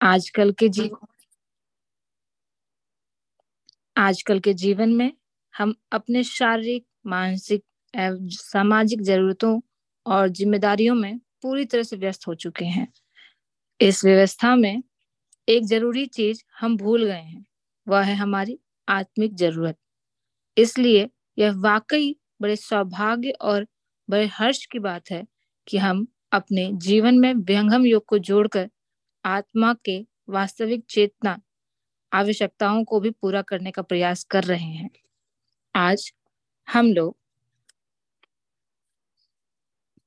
आजकल के जी आजकल के जीवन में हम अपने शारीरिक मानसिक एवं सामाजिक जरूरतों और जिम्मेदारियों में पूरी तरह से व्यस्त हो चुके हैं। इस व्यवस्था में एक ज़रूरी चीज़ हम भूल गए हैं वह है हमारी आत्मिक ज़रूरत। इसलिए यह वाकई बड़े सौभाग्य और बड़े हर्ष की बात है कि हम अपने जीवन में व्यंगम योग को जोड़कर आत्मा के वास्तविक चेतना आवश्यकताओं को भी पूरा करने का प्रयास कर रहे हैं। आज हम लोग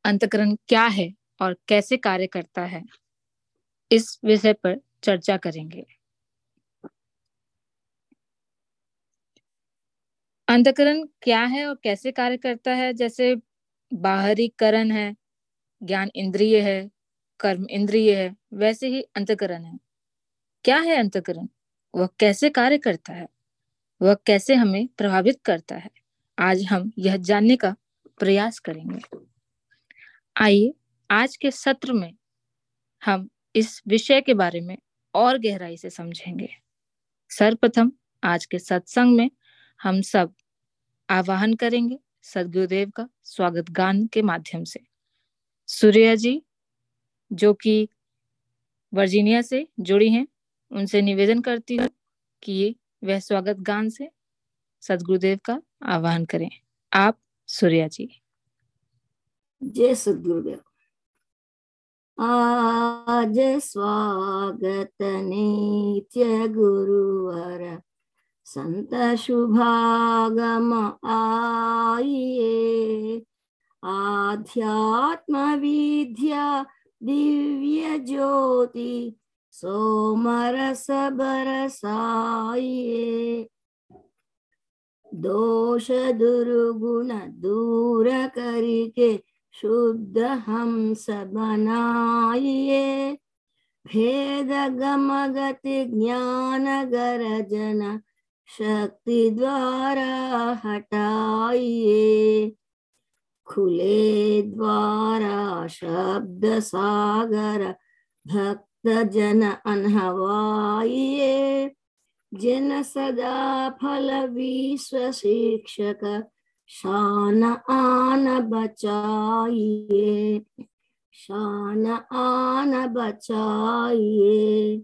अंतकरण क्या है और कैसे कार्य करता है, इस विषय पर चर्चा करेंगे। अंतकरण क्या है और कैसे कार्य करता है? जैसे बाहरी करण है, ज्ञान इंद्रिय है कर्म, इंद्रिय है, वैसे ही अंतकरण है। क्या है अंतकरण? वह कैसे कार्य करता है? वह कैसे हमें प्रभावित करता है? आज हम यह जानने का प्रयास करेंगे। आइए, आज के सत्र में हम इस विषय के बारे में और गहराई से समझेंगे। सर्वप्रथम, आज के सत्संग में हम सब आवाहन करेंगे। सदगुरुदेव का स्वागत गान के माध्यम से। सूर्य जी जो कि वर्जीनिया से जुड़ी हैं, उनसे निवेदन करती हूँ कि वह स्वागत गान से सदगुरुदेव का आह्वान करें। आप, सूर्या जी। जय सदगुरुदेव। आज स्वागत नित्य गुरुवर संत शुभागम आइए आध्यात्म विद्या दिव्य ज्योति सोमरस बरसाइए दोष दुर्गुण दूर करके शुद्ध हम सब बनाइए भेद गम गति ज्ञान गरजन शक्ति द्वारा हटाइए खुले द्वारा शब्द सागर, भक्त जन सदा फल विश्व शिक्षक, शान आन बचाइए शान आन बचाइए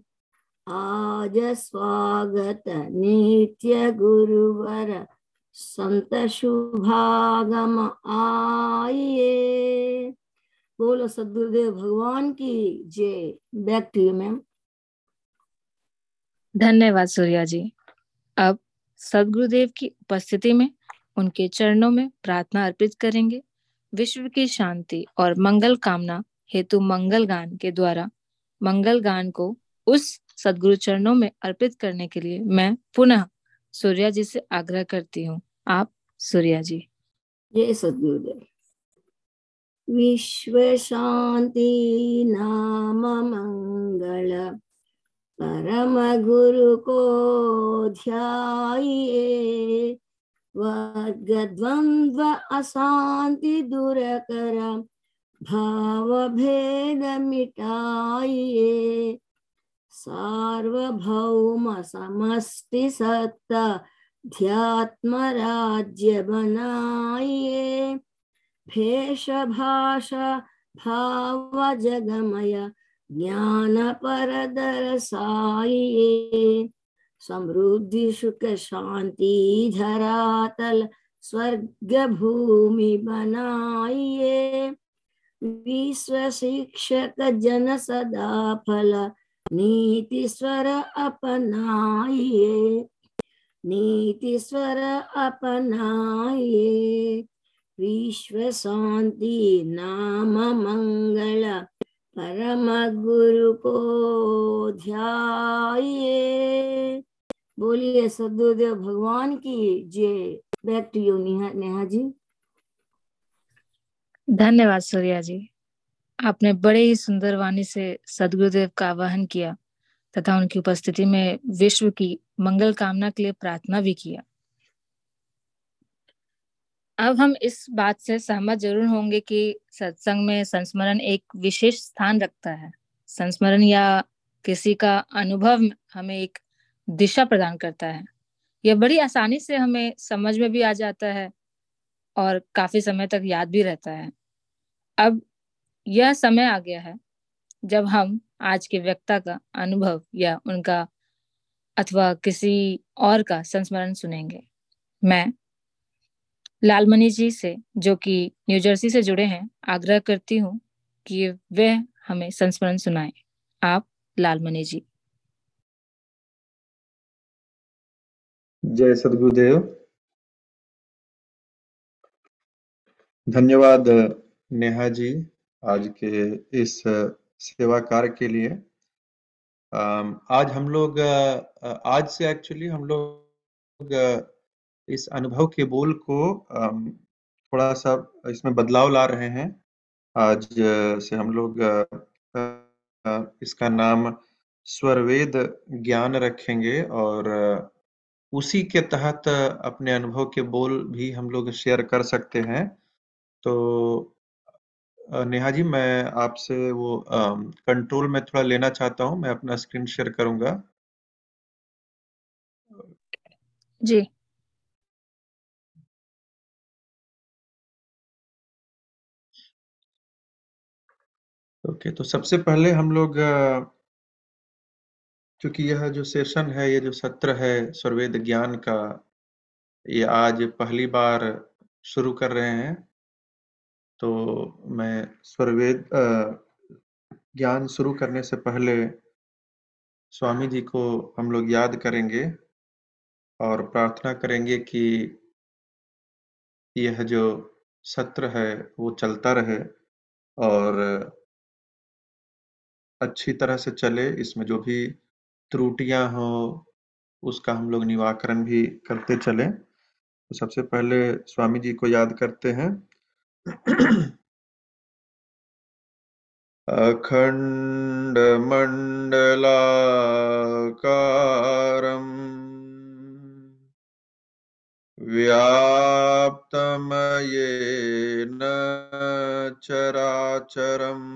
आज स्वागत नित्य गुरुवर संत शुभागम आइए बोलो, सदगुरुदेव भगवान की जय। बैक टू यू मैम धन्यवाद सूर्या जी। अब सदगुरुदेव की उपस्थिति में, उनके चरणों में प्रार्थना अर्पित करेंगे। विश्व की शांति और मंगल कामना हेतु मंगल गान के द्वारा, मंगल गान को उस सदगुरु चरणों में अर्पित करने के लिए मैं पुनः सूर्या जी से आग्रह करती हूँ। आप, सूर्या जी। जय सदगुरुदेव विश्व शांति नाम मंगल। परम गुरु को ध्याये वर्ग द्वंद्व अशांति दूर कर भाव भेद मिटाइए सार्वभौम समष्टि सत्ता ध्यात्म राज्य बनाइए भेष भाषा भाव जगमय ज्ञान पर दरसाइए समृद्धि सुख शांति धरातल स्वर्ग भूमि बनाइए विश्व शिक्षक जन सदा फल नीति स्वर अपनाइए नीति स्वर अपनाइए विश्व शांति, नाम मंगल, परम गुरु को ध्याये। बोलिए सदगुरुदेव, भगवान की जय। Back to you, Neha ji धन्यवाद सूर्या जी। आपने बड़े ही सुंदर वाणी से सदगुरुदेव का आवाहन किया। तथा उनकी उपस्थिति में विश्व की मंगल कामना के लिए प्रार्थना भी किया। अब हम इस बात से सहमत ज़रूर होंगे कि सत्संग में संस्मरण एक विशेष स्थान रखता है। संस्मरण या किसी का अनुभव हमें एक दिशा प्रदान करता है। यह बड़ी आसानी से हमें समझ में भी आ जाता है और काफ़ी समय तक याद भी रहता है। अब यह समय आ गया है जब हम आज के व्यक्ता का अनुभव या उनका अथवा किसी और का संस्मरण सुनेंगे। मैं लालमणि जी से, जो कि न्यू जर्सी से जुड़े हैं, आग्रह करती हूँ कि वे हमें संस्मरण सुनाए। आप लालमणि जी। जय सदगुरुदेव। धन्यवाद नेहा जी आज के इस सेवा कार्य के लिए। आज हम लोग आज से एक्चुअली हम लोग इस अनुभव के बोल को थोड़ा सा इसमें बदलाव ला रहे हैं। आज से हम लोग इसका नाम स्वरवेद ज्ञान रखेंगे और उसी के तहत अपने अनुभव के बोल भी हम लोग शेयर कर सकते हैं। तो नेहा जी मैं आपसे वो कंट्रोल में थोड़ा लेना चाहता हूँ मैं अपना स्क्रीन शेयर करूँगा। जी। ओके okay, तो सबसे पहले हम लोग क्योंकि यह जो सेशन है ये जो सत्र है सर्वेद ज्ञान का ये आज पहली बार शुरू कर रहे हैं। तो मैं स्वरवेद ज्ञान शुरू करने से पहले स्वामी जी को हम लोग याद करेंगे और प्रार्थना करेंगे कि यह जो सत्र है वो चलता रहे और अच्छी तरह से चले। इसमें जो भी त्रुटियाँ हो, उसका हम लोग निवाकरण भी करते चले। तो सबसे पहले स्वामी जी को याद करते हैं अखण्डमण्डलाकारम् व्याप्तमयेन चराचरम्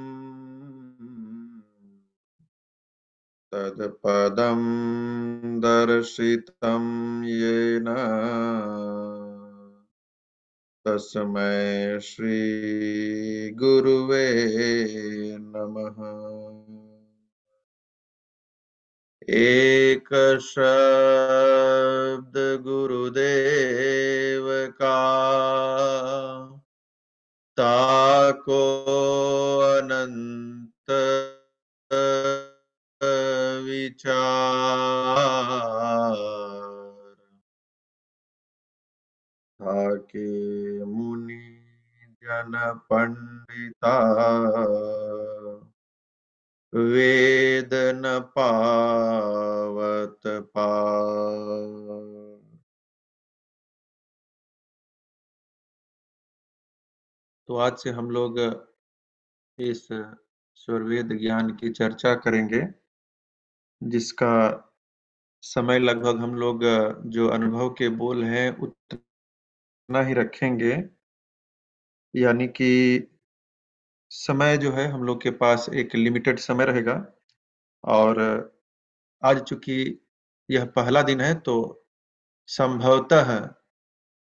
तत्पदं दर्शितं येन तस्मै श्रीगुरुवे नमः। एक शब्द गुरुदेव का ताको अनंत विचार। मुनि जन पंडिता वेद न पावत पा। तो आज से हम लोग इस स्वरवेद ज्ञान की चर्चा करेंगे, जिसका समय लगभग हम लोग जो अनुभव के बोल हैं, उतना ही रखेंगे। यानी कि समय जो है हम लोग के पास एक लिमिटेड समय रहेगा। और आज चूँकि यह पहला दिन है तो संभवतः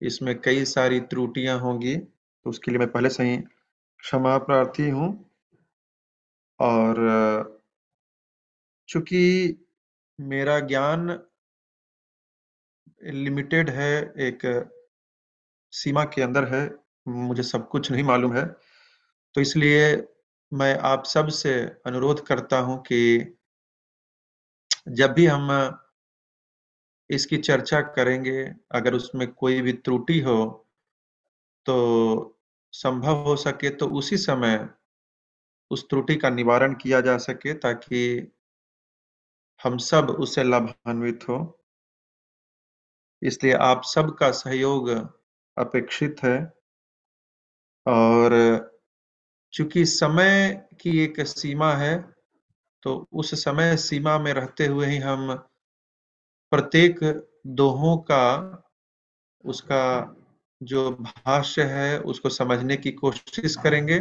इसमें कई सारी त्रुटियाँ होंगी तो उसके लिए मैं पहले से ही क्षमा प्रार्थी हूँ। और चूँकि मेरा ज्ञान लिमिटेड है, एक सीमा के अंदर है मुझे सब कुछ नहीं मालूम है। तो इसलिए मैं आप सबसे अनुरोध करता हूँ कि जब भी हम इसकी चर्चा करेंगे, अगर उसमें कोई भी त्रुटि हो तो संभव हो सके तो उसी समय उस त्रुटि का निवारण किया जा सके ताकि हम सब उससे लाभान्वित हो। इसलिए आप सबका सहयोग अपेक्षित है। और चूँकि समय की एक सीमा है तो उस समय सीमा में रहते हुए ही हम प्रत्येक दोहों का उसका जो भाष्य है उसको समझने की कोशिश करेंगे।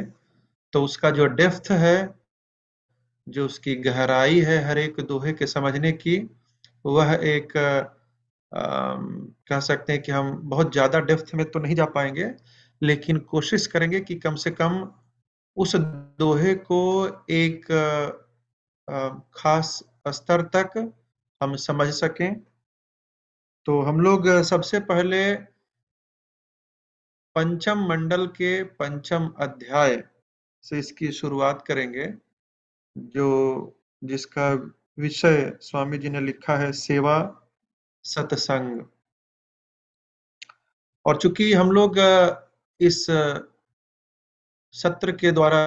तो उसका जो डेप्थ है जो उसकी गहराई है हर एक दोहे के समझने की वह एक आ, कह सकते हैं कि हम बहुत ज़्यादा डेप्थ में तो नहीं जा पाएँगे। लेकिन कोशिश करेंगे कि कम से कम उस दोहे को एक खास स्तर तक हम समझ सकें। तो हम लोग सबसे पहले पंचम मंडल के पंचम अध्याय से इसकी शुरुआत करेंगे, जो जिसका विषय स्वामी जी ने लिखा है, सेवा सत्संग। और चूँकि हम लोग इस सत्र के द्वारा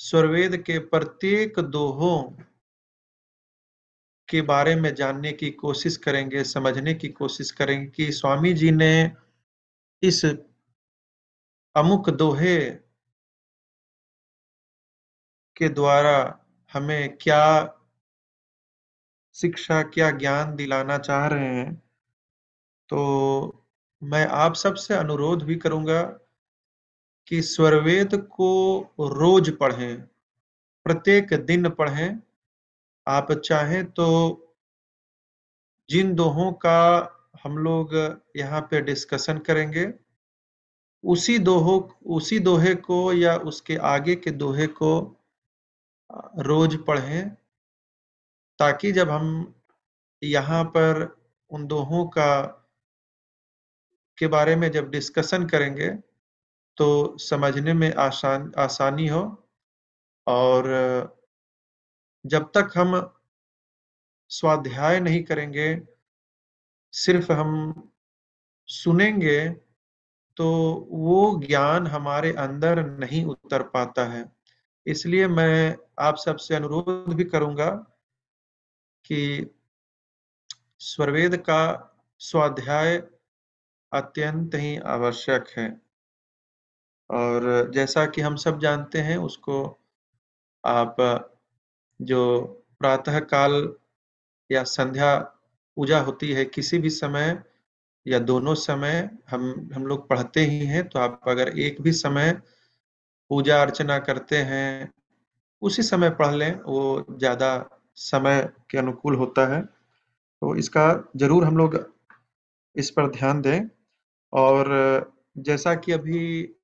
स्वरवेद के प्रत्येक दोहों के बारे में जानने की कोशिश करेंगे, समझने की कोशिश करेंगे कि स्वामी जी ने इस अमुक दोहे के द्वारा हमें क्या शिक्षा, क्या ज्ञान दिलाना चाह रहे हैं तो मैं आप सबसे अनुरोध भी करूँगा कि स्वरवेद को रोज पढ़ें, प्रत्येक दिन पढ़ें। आप चाहें तो जिन दोहों का हम लोग यहाँ पे डिस्कशन करेंगे, उसी दोहो, उसी दोहे को या उसके आगे के दोहे को रोज पढ़ें, ताकि जब हम यहाँ पर उन दोहों का के बारे में जब डिस्कशन करेंगे तो समझने में आसान, आसानी हो। और, जब तक हम स्वाध्याय नहीं करेंगे, सिर्फ़ हम सुनेंगे तो वो ज्ञान हमारे अंदर नहीं उतर पाता है। इसलिए मैं आप सबसे अनुरोध भी करूँगा कि स्वरवेद का स्वाध्याय अत्यंत ही आवश्यक है। और जैसा कि हम सब जानते हैं, उसको आप जो प्रातः काल या संध्या पूजा होती है, किसी भी समय या दोनों समय हम हम लोग पढ़ते ही हैं तो आप अगर एक भी समय पूजा अर्चना करते हैं, उसी समय पढ़ लें, वो ज़्यादा समय के अनुकूल होता है। तो इसका ज़रूर हम लोग इस पर ध्यान दें। और जैसा कि अभी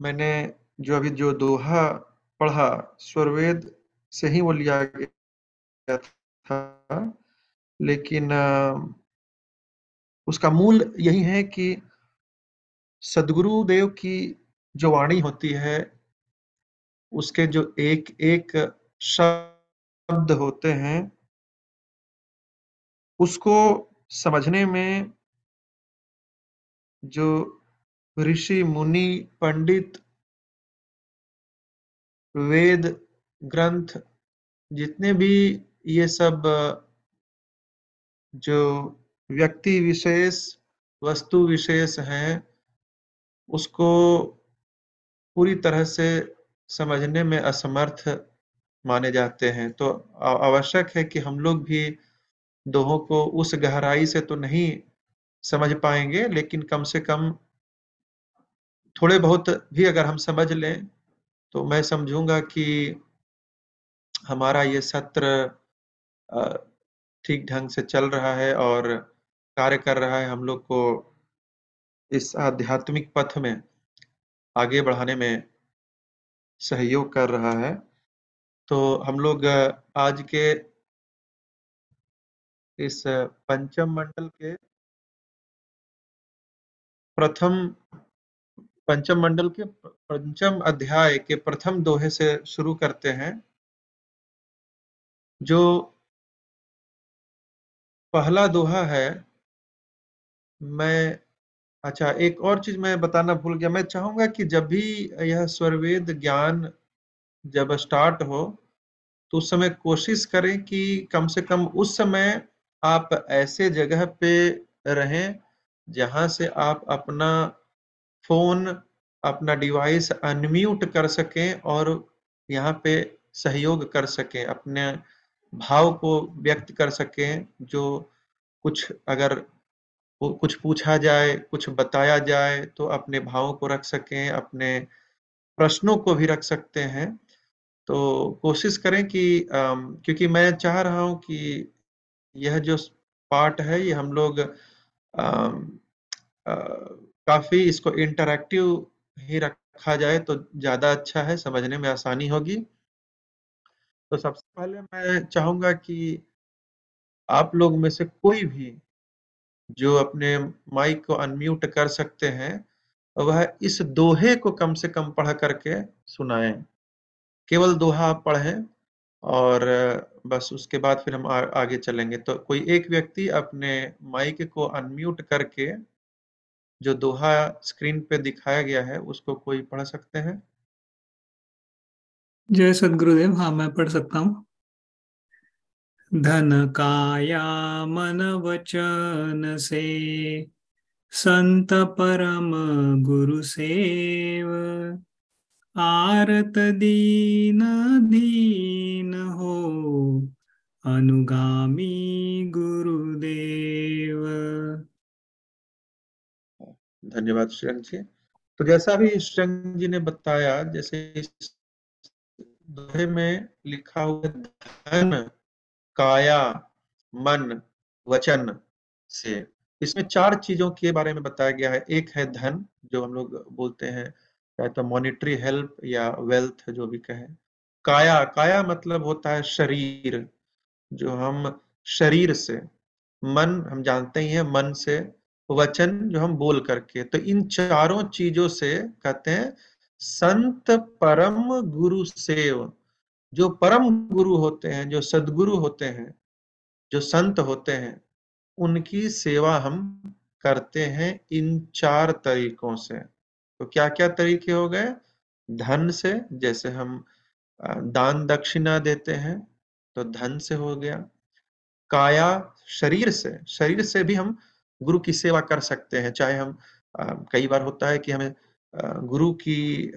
मैंने जो अभी जो दोहा पढ़ा, स्वरवेद से ही वो लिया गया था, लेकिन उसका मूल यही है कि सदगुरुदेव की जो वाणी होती है, उसके जो एक एक शब्द होते हैं, उसको समझने में जो ऋषि, मुनि, पंडित, वेद, ग्रंथ, जितने भी ये सब, जो व्यक्ति विशेष, वस्तु विशेष हैं, उसको पूरी तरह से समझने में असमर्थ माने जाते हैं। तो आवश्यक है कि हम लोग भी दोहों को उस गहराई से तो नहीं समझ पाएँगे, लेकिन कम से कम थोड़े बहुत भी अगर हम समझ लें तो मैं समझूँगा कि हमारा ये सत्र ठीक ढंग से चल रहा है और कार्य कर रहा है हम लोग को इस आध्यात्मिक पथ में आगे बढ़ाने में सहयोग कर रहा है। तो हम लोग आज के इस पंचम मंडल के प्रथम पंचम मंडल के पंचम अध्याय के प्रथम दोहे से शुरू करते हैं, जो पहला दोहा है। मैं अच्छा एक और चीज़ मैं बताना भूल गया। मैं चाहूँगा कि जब भी यह स्वरवेद ज्ञान जब स्टार्ट हो तो उस समय कोशिश करें कि कम से कम उस समय आप ऐसे जगह पे रहें जहाँ से आप अपना फ़ोन, अपना डिवाइस अनम्यूट कर सकें और यहाँ पे सहयोग कर सकें, अपने भाव को व्यक्त कर सकें, जो कुछ अगर कुछ पूछा जाए, कुछ बताया जाए तो अपने भावों को रख सकें, अपने प्रश्नों को भी रख सकते हैं। तो कोशिश करें कि क्योंकि मैं चाह रहा हूँ कि यह जो पार्ट है, ये हम लोग काफ़ी इसको इंटरैक्टिव ही रखा जाए तो ज़्यादा अच्छा है, समझने में आसानी होगी। तो सबसे पहले मैं चाहूँगा कि आप लोग में से कोई भी जो अपने माइक को अनम्यूट कर सकते हैं, वह इस दोहे को कम से कम पढ़ करके सुनाएँ। केवल दोहा पढ़ें और बस उसके बाद फिर हम आ, आगे चलेंगे। तो कोई एक व्यक्ति अपने माइक को अनम्यूट करके जो दोहा स्क्रीन पे दिखाया गया है उसको कोई पढ़ सकते हैं? जय सदगुरुदेव। हाँ मैं पढ़ सकता हूँ। धन काया मन वचन से संत परम गुरु सेव। आरत दीन दीन हो, अनुगामी गुरुदेव। धन्यवाद श्रंग जी। तो जैसा भी श्रंग जी ने बताया, जैसे दोहे में लिखा हुआ धन, काया, मन, वचन से, इसमें चार चीज़ों के बारे में बताया गया है। एक है धन, जो हम लोग बोलते हैं चाहे तो मॉनिटरी हेल्प या वेल्थ जो भी कहें। काया काया मतलब होता है शरीर, जो हम शरीर से, मन, हम जानते ही हैं मन से, वचन जो हम बोल करके। तो इन चारों चीज़ों से कहते हैं, संत परम गुरु सेव, जो परम गुरु होते हैं, जो सदगुरु होते हैं, जो संत होते हैं, उनकी सेवा हम करते हैं इन चार तरीकों से। तो क्या क्या तरीके हो गए? धन से, जैसे हम दान दक्षिणा देते हैं तो धन से हो गया। काया, शरीर से शरीर से भी हम गुरु की सेवा कर सकते हैं। चाहे हम कई बार होता है कि हमें गुरु की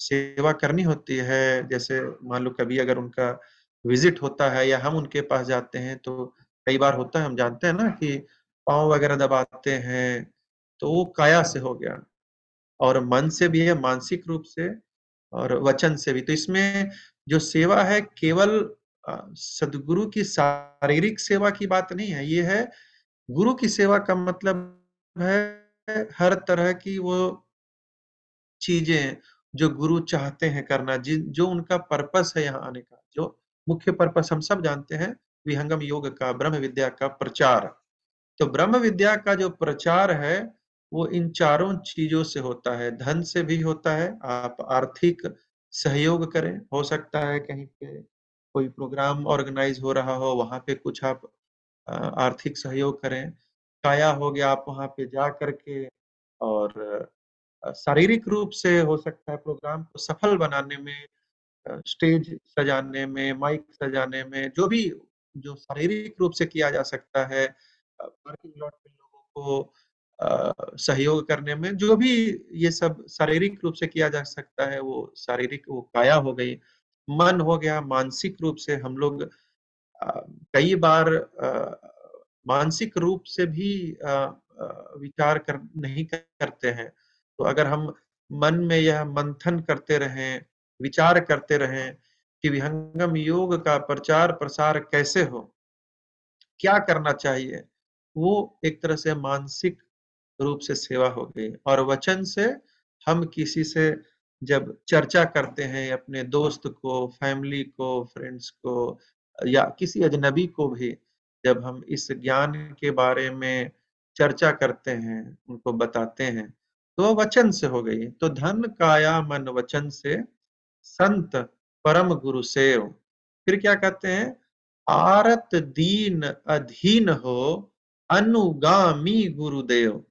सेवा करनी होती है। जैसे मान लो कभी अगर उनका विज़िट होता है या हम उनके पास जाते हैं तो कई बार होता है, हम जानते हैं ना कि पाँव वगैरह दबाते हैं तो वो काया से हो गया। और मन से भी है, मानसिक रूप से और वचन से भी। तो इसमें जो सेवा है, केवल सदगुरु की शारीरिक सेवा की बात नहीं है, ये है गुरु की सेवा का मतलब है हर तरह की वो चीज़ें जो गुरु चाहते हैं करना, जिन, जो उनका पर्पस है यहाँ आने का, जो मुख्य पर्पस हम सब जानते हैं, विहंगम योग का, ब्रह्म विद्या का प्रचार। तो ब्रह्म विद्या का जो प्रचार है वो इन चारों चीज़ों से होता है। धन से भी होता है। आप आर्थिक सहयोग करें। हो सकता है कहीं पे कोई प्रोग्राम ऑर्गेनाइज हो रहा हो, वहाँ पे कुछ आप आर्थिक सहयोग करें। काया हो गया, आप वहाँ पे जा करके और शारीरिक रूप से हो सकता है प्रोग्राम को सफल बनाने में स्टेज सजाने में, माइक सजाने में, जो भी, जो शारीरिक रूप से किया जा सकता है पार्किंग लॉट में लोगों को सहयोग करने में, जो भी ये सब शारीरिक रूप से किया जा सकता है, वो शारीरिक, वो काया हो गई, मन हो गया, मानसिक रूप से हम लोग कई बार मानसिक रूप से भी विचार कर, नहीं करते हैं। तो अगर हम मन में यह मंथन करते रहें, विचार करते रहें कि विहंगम योग का प्रचार प्रसार कैसे हो, क्या करना चाहिए, वो एक तरह से मानसिक रूप से सेवा हो गई। और वचन से हम किसी से जब चर्चा करते हैं, अपने दोस्त को, फैमिली को, फ्रेंड्स को, या किसी अजनबी को भी, जब हम इस ज्ञान के बारे में चर्चा करते हैं, उनको बताते हैं तो वचन से हो गई। तो धन, काया, मन वचन से संत, परम गुरु सेव। फिर क्या कहते हैं? आरत दीन अधीन हो, अनुगामी गुरुदेव।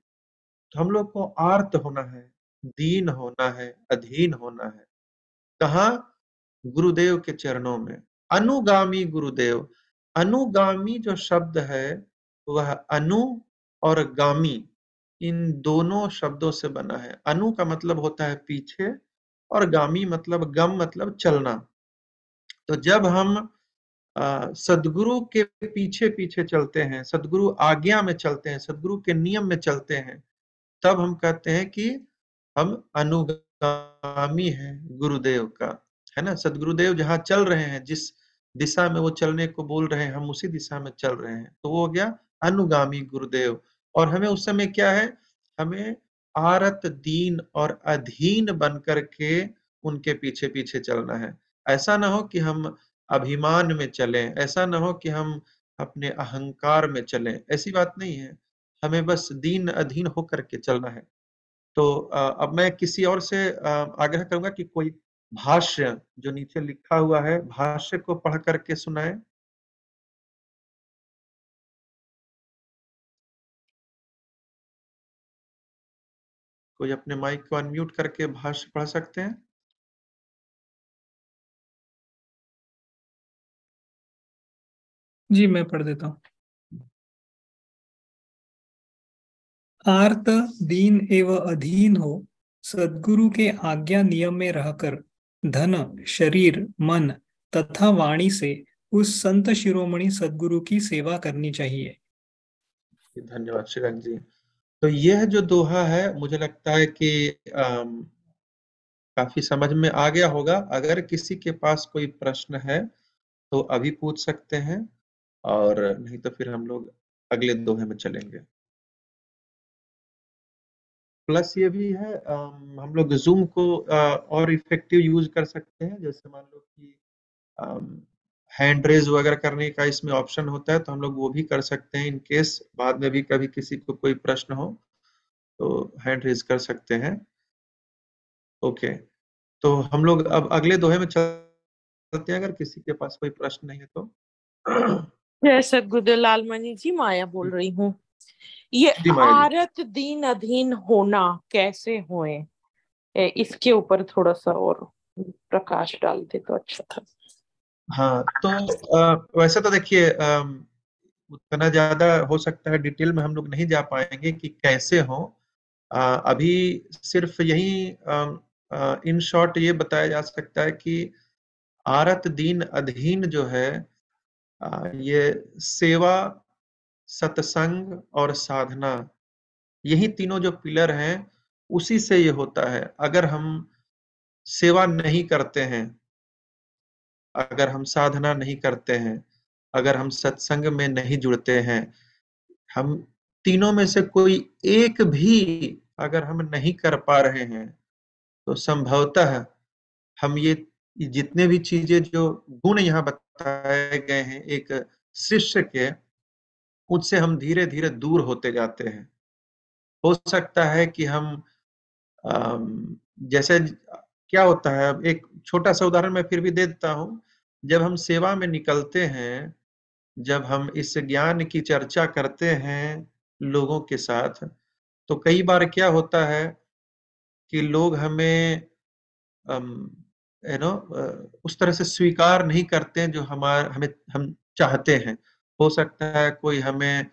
तो हम लोग को आर्त होना है, दीन होना है, अधीन होना है। कहा? गुरुदेव के चरणों में। अनुगामी गुरुदेव। अनुगामी जो शब्द है, वह अनु और गामी, इन दोनों शब्दों से बना है। अनु का मतलब होता है पीछे और गामी मतलब गम मतलब चलना। तो जब हम सदगुरु के पीछे पीछे चलते हैं, सदगुरु आज्ञा में चलते हैं, सदगुरु के नियम में चलते हैं तब हम कहते हैं कि हम अनुगामी है गुरुदेव का, है ना? सदगुरुदेव जहाँ चल रहे हैं, जिस दिशा में वो चलने को बोल रहे हैं, हम उसी दिशा में चल रहे हैं। तो वो हो गया अनुगामी गुरुदेव। और हमें उस समय क्या है? हमें आरत दीन और अधीन बन करके उनके पीछे पीछे चलना है। ऐसा ना हो कि हम अभिमान में चलें, ऐसा ना हो कि हम अपने अहंकार में चलें, ऐसी बात नहीं है। हमें बस दीन अधीन होकर के चलना है। तो अब मैं किसी और से आग्रह करूँगा कि कोई भाष्य जो नीचे लिखा हुआ है, भाष्य को पढ़ करके सुनाए। कोई अपने माइक को अनम्यूट करके भाष्य पढ़ सकते हैं? जी, मैं पढ़ देता हूँ। आर्त दीन एवं अधीन हो सदगुरु के आज्ञा नियम में रहकर धन शरीर मन तथा वाणी से उस संत शिरोमणि सदगुरु की सेवा करनी चाहिए। धन्यवाद श्रीरंग जी। तो यह जो दोहा है मुझे लगता है कि आम, काफ़ी समझ में आ गया होगा। अगर किसी के पास कोई प्रश्न है तो अभी पूछ सकते हैं और नहीं तो फिर हम लोग अगले दोहे में चलेंगे। प्लस ये भी है हम लोग जूम को और इफ़ेक्टिव यूज़ कर सकते हैं। जैसे मान लो कि हैंड रेज वगैरह करने का इसमें ऑप्शन होता है तो हम लोग वो भी कर सकते हैं इन केस बाद में भी कभी किसी को कोई प्रश्न हो तो हैंड रेज कर सकते हैं। ओके तो हम लोग अब अगले दोहे में चलते हैं अगर किसी के पास कोई प्रश्न नहीं है तो। जय सदगुरुदेव लालमणि जी माया बोल रही हूँ। ये आरत दीन अधीन होना कैसे हुए? इसके ऊपर थोड़ा सा और प्रकाश डालते तो अच्छा था। हाँ तो आ, वैसे तो देखिए उतना ज़्यादा हो सकता है डिटेल में हम लोग नहीं जा पाएँगे कि कैसे हो। आ, अभी सिर्फ़ यही इन शॉर्ट ये बताया जा सकता है कि आरत दीन अधीन जो है आ, ये सेवा सत्संग और साधना। यही तीनों जो पिलर हैं, उसी से ये होता है। अगर हम सेवा नहीं करते हैं, अगर हम साधना नहीं करते हैं, अगर हम सत्संग में नहीं जुड़ते हैं, हम तीनों में से कोई एक भी अगर हम नहीं कर पा रहे हैं तो संभवतः हम ये जितने भी चीज़ें जो गुण यहाँ बताए गए हैं, एक शिष्य के उससे हम धीरे धीरे दूर होते जाते हैं। हो सकता है कि हम जैसे क्या होता है एक छोटा सा उदाहरण मैं फिर भी दे देता हूँ। जब हम सेवा में निकलते हैं, जब हम इस ज्ञान की चर्चा करते हैं लोगों के साथ तो कई बार क्या होता है कि लोग हमें यू नो उस तरह से स्वीकार नहीं करते जो हमारे, हमें, हम चाहते हैं। हो सकता है कोई हमें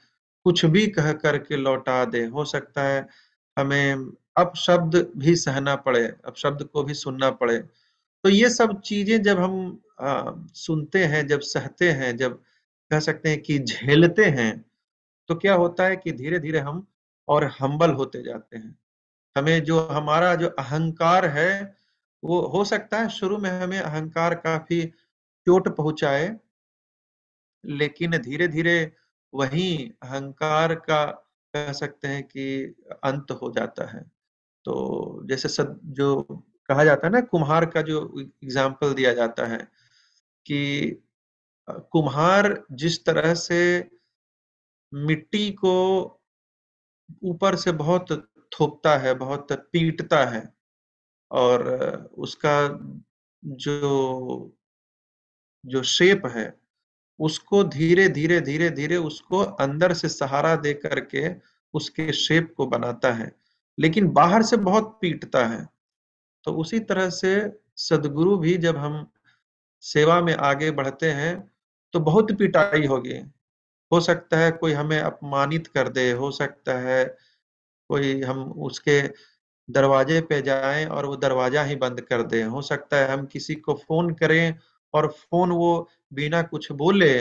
कुछ भी कह करके लौटा दे हो सकता है हमें अब शब्द भी सहना पड़े अब शब्द को भी सुनना पड़े। तो ये सब चीज़ें जब हम आ, सुनते हैं जब सहते हैं जब कह सकते हैं कि झेलते हैं तो क्या होता है कि धीरे धीरे हम और हम्बल होते जाते हैं। हमें जो हमारा जो अहंकार है वो हो सकता है शुरू में हमें अहंकार काफ़ी चोट पहुँचाए लेकिन धीरे धीरे वही अहंकार का कह सकते हैं कि अंत हो जाता है। तो जैसे सद जो कहा जाता है ना, कुम्हार का जो एग्ज़ाम्पल दिया जाता है कि कुम्हार जिस तरह से मिट्टी को ऊपर से बहुत थोपता है, बहुत पीटता है और उसका जो जो शेप है उसको धीरे धीरे धीरे धीरे उसको अंदर से सहारा दे करके उसके शेप को बनाता है। लेकिन बाहर से बहुत पीटता है। तो उसी तरह से सदगुरु भी जब हम सेवा में आगे बढ़ते हैं तो बहुत पिटाई होगी। हो सकता है कोई हमें अपमानित कर दे, हो सकता है कोई हम उसके दरवाजे पे जाएँ और वो दरवाज़ा ही बंद कर दे। हो सकता है हम किसी को फ़ोन करें और फ़ोन वो बिना कुछ बोले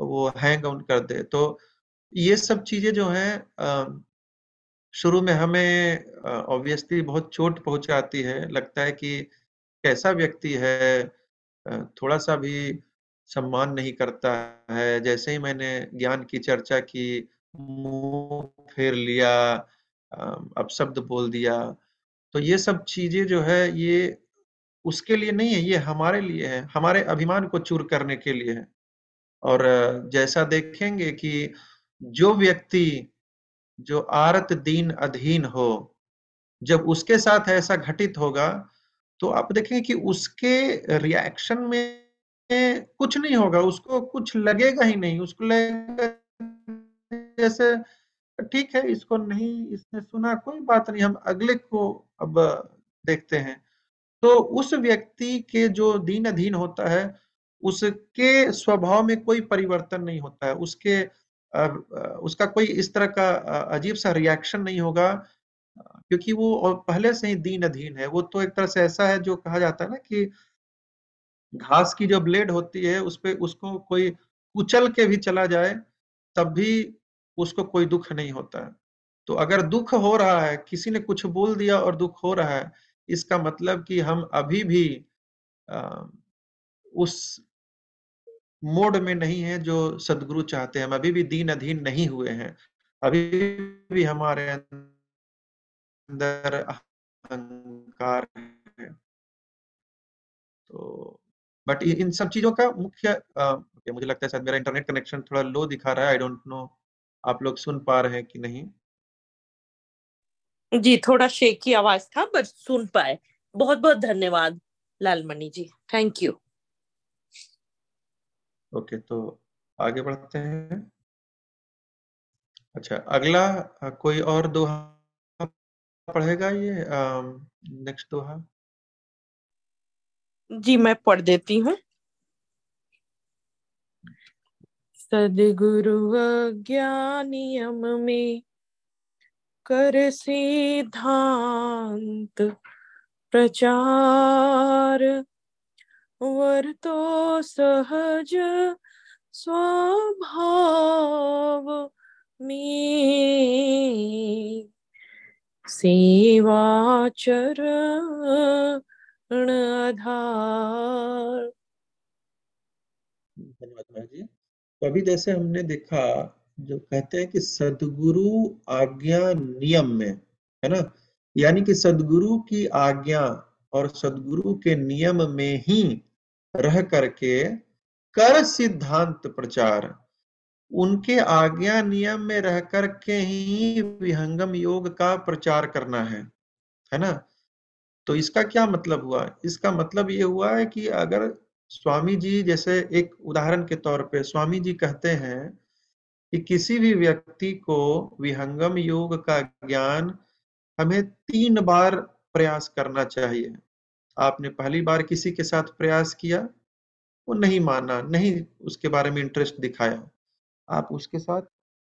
वो हैंग आउट कर दे। तो ये सब चीज़ें जो है शुरू में हमें ऑब्वियसली बहुत चोट पहुंचाती है। लगता है कि कैसा व्यक्ति है थोड़ा सा भी सम्मान नहीं करता है। जैसे ही मैंने ज्ञान की चर्चा की, मुँह फेर लिया अपशब्द बोल दिया। तो ये सब चीज़ें जो है, ये उसके लिए नहीं है, ये हमारे लिए है, हमारे अभिमान को चूर करने के लिए है। और जैसा देखेंगे कि जो व्यक्ति, जो आरत दीन अधीन हो, जब उसके साथ ऐसा घटित होगा तो आप देखेंगे कि उसके रिएक्शन में कुछ नहीं होगा, उसको कुछ लगेगा ही नहीं, उसको लगेगा जैसे, ठीक है, इसको नहीं, इसने सुना, कोई बात नहीं, हम अगले को अब देखते हैं। तो उस व्यक्ति के जो दीन अधीन होता है, उसके स्वभाव में कोई परिवर्तन नहीं होता है। उसके उसका कोई इस तरह का अजीब सा रिएक्शन नहीं होगा, क्योंकि वो पहले से ही दीन अधीन है। वो तो एक तरह से ऐसा है जो कहा जाता है ना कि घास की जो ब्लेड होती है, उस पर उसको कोई कुचल के भी चला जाए, तब भी उसको कोई दुख नहीं होता है। तो अगर दुख हो रहा है, किसी ने कुछ बोल दिया और दुख हो रहा है इसका मतलब कि हम अभी भी आ, उस मोड में नहीं है जो सदगुरु चाहते हैं। हम अभी भी दीन अधीन नहीं हुए हैं। अभी भी हमारे अंदर अहंकार है। तो बट इन सब चीज़ों का मुख्य मुझे लगता है शायद मेरा इंटरनेट कनेक्शन थोड़ा लो दिखा रहा है। आई डोंट नो आप लोग सुन पा रहे हैं कि नहीं। जी थोड़ा शेकी आवाज़ था बट सुन पाए। बहुत बहुत धन्यवाद Lalmani ji. Thank you okay तो आगे बढ़ते हैं। अच्छा अगला कोई और दोहा पढ़ेगा ये नेक्स्ट दोहा? जी मैं पढ़ देती हूँ। सदगुरु ज्ञानियम में कर सिद्धांत प्रचार। वर तो सहज स्वभाव में। सेवाचरण धन्यवाद जी। तो अभी जैसे हमने देखा जो कहते हैं कि सदगुरु आज्ञा नियम में, है ना? यानी कि सदगुरु की आज्ञा और सदगुरु के नियम में ही रह करके कर सिद्धांत प्रचार, उनके आज्ञा नियम में रह करके ही विहंगम योग का प्रचार करना है है ना? तो इसका क्या मतलब हुआ? इसका मतलब ये हुआ है कि अगर स्वामी जी, जैसे एक उदाहरण के तौर पे स्वामी जी कहते हैं कि किसी भी व्यक्ति को विहंगम योग का ज्ञान हमें तीन बार प्रयास करना चाहिए। आपने पहली बार किसी के साथ प्रयास किया, वो नहीं माना, नहीं उसके बारे में इंटरेस्ट दिखाया। आप उसके साथ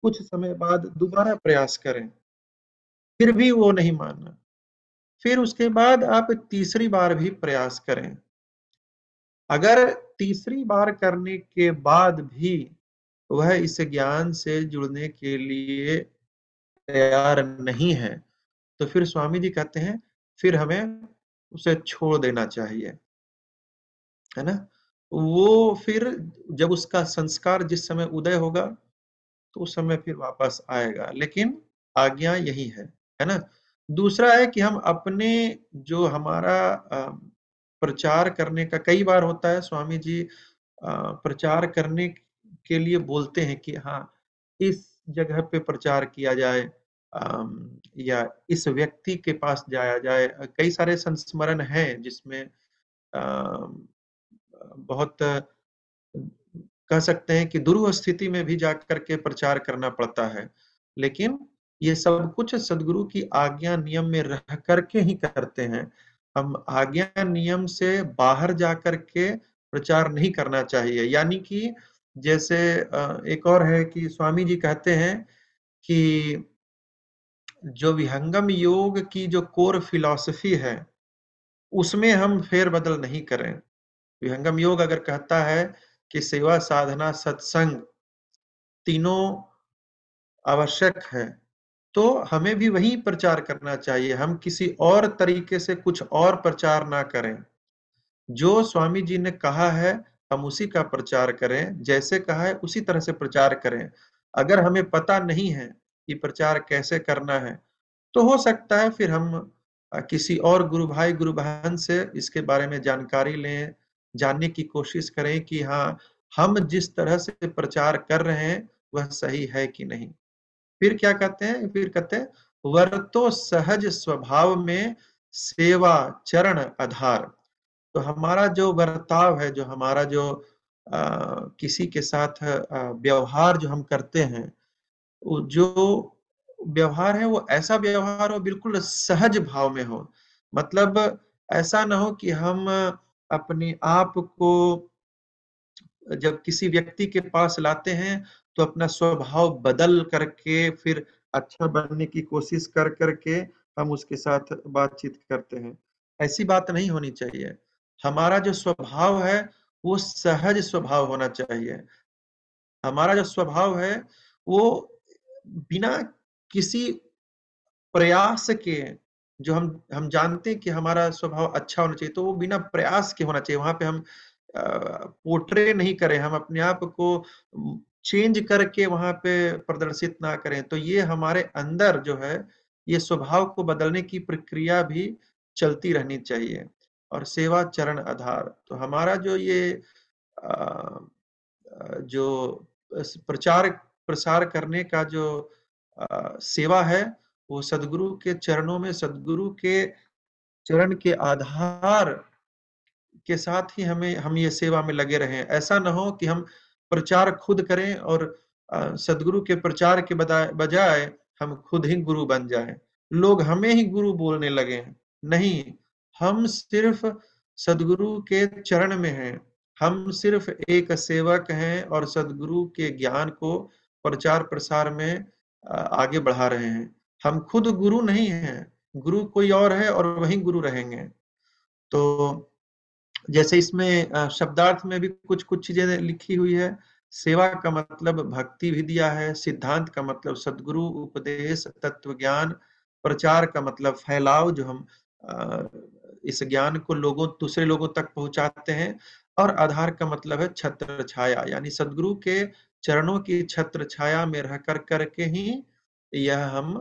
कुछ समय बाद दोबारा प्रयास करें, फिर भी वो नहीं माना। फिर उसके बाद आप तीसरी बार भी प्रयास करें। अगर तीसरी बार करने के बाद भी वह इस ज्ञान से जुड़ने के लिए तैयार नहीं है। तो फिर स्वामी जी कहते हैं, फिर हमें उसे छोड़ देना चाहिए। है ना? वो फिर जब उसका संस्कार जिस समय उदय होगा तो उस समय फिर वापस आएगा। लेकिन आज्ञा यही है है ना? दूसरा है कि हम अपने जो हमारा प्रचार करने का कई बार होता है, स्वामी जी प्रचार करने के लिए बोलते हैं कि हाँ इस जगह पे प्रचार किया जाए या इस व्यक्ति के पास जाया जाए। कई सारे संस्मरण हैं जिसमें बहुत कह सकते हैं कि दुर्व स्थिति में भी जाकर के प्रचार करना पड़ता है। लेकिन ये सब कुछ सदगुरु की आज्ञा नियम में रह करके ही करते हैं। हम आज्ञा नियम से बाहर जाकर के प्रचार नहीं करना चाहिए। यानी कि जैसे एक और है कि स्वामी जी कहते हैं कि जो विहंगम योग की जो कोर फिलॉसफी है, उसमें हम फेर बदल नहीं करें। विहंगम योग अगर कहता है कि सेवा, साधना, सत्संग तीनों आवश्यक है तो हमें भी वही प्रचार करना चाहिए। हम किसी और तरीके से कुछ और प्रचार ना करें। जो स्वामी जी ने कहा है हम उसी का प्रचार करें, जैसे कहा है, उसी तरह से प्रचार करें। अगर हमें पता नहीं है कि प्रचार कैसे करना है तो हो सकता है फिर हम किसी और गुरु भाई, गुरु बहन से इसके बारे में जानकारी लें, जानने की कोशिश करें कि हाँ हम जिस तरह से प्रचार कर रहे हैं, वह सही है कि नहीं। फिर क्या कहते हैं? फिर कहते हैं, वर्तो सहज स्वभाव में सेवा चरण आधार। तो हमारा जो बर्ताव है जो हमारा जो आ, किसी के साथ व्यवहार जो हम करते हैं जो व्यवहार है वो ऐसा व्यवहार हो बिल्कुल सहज भाव में हो। मतलब ऐसा ना हो कि हम अपने आप को जब किसी व्यक्ति के पास लाते हैं तो अपना स्वभाव बदल करके फिर अच्छा बनने की कोशिश कर करके हम उसके साथ बातचीत करते हैं। ऐसी बात नहीं होनी चाहिए। हमारा जो स्वभाव है, वो सहज स्वभाव होना चाहिए। हमारा जो स्वभाव है, वो बिना किसी प्रयास के, जो हम हम जानते हैं कि हमारा स्वभाव अच्छा होना चाहिए तो वो बिना प्रयास के होना चाहिए। वहाँ पे हम पोर्ट्रे नहीं करें। हम अपने आप को चेंज करके वहाँ पे प्रदर्शित ना करें। तो ये हमारे अंदर जो है, ये स्वभाव को बदलने की प्रक्रिया भी चलती रहनी चाहिए। और सेवा चरण आधार। तो हमारा जो ये जो प्रचार, प्रसार करने का जो सेवा है, वो सदगुरु के चरणों में, सदगुरु के चरण के आधार के साथ ही हमें, हम ये सेवा में लगे रहें। ऐसा ना हो कि हम प्रचार खुद करें और सदगुरु के प्रचार के बजाय हम खुद ही गुरु बन जाएँ। लोग हमें ही गुरु बोलने लगे हैं। नहीं हम सिर्फ़ सदगुरु के चरण में हैं। हम सिर्फ़ एक सेवक हैं और सदगुरु के ज्ञान को प्रचार प्रसार में आगे बढ़ा रहे हैं। हम खुद गुरु नहीं हैं। गुरु कोई और है और वही गुरु रहेंगे। तो जैसे इसमें शब्दार्थ में भी कुछ कुछ चीज़ें लिखी हुई है। सेवा का मतलब भक्ति भी दिया है, सिद्धांत का मतलब सदगुरु, उपदेश, तत्व ज्ञान, प्रचार का मतलब फैलाव जो हम इस ज्ञान को लोगों, दूसरे लोगों तक पहुंचाते हैं और आधार का मतलब है छत्र छाया, यानी सदगुरु के चरणों की छत्र छाया में रह कर करके ही यह हम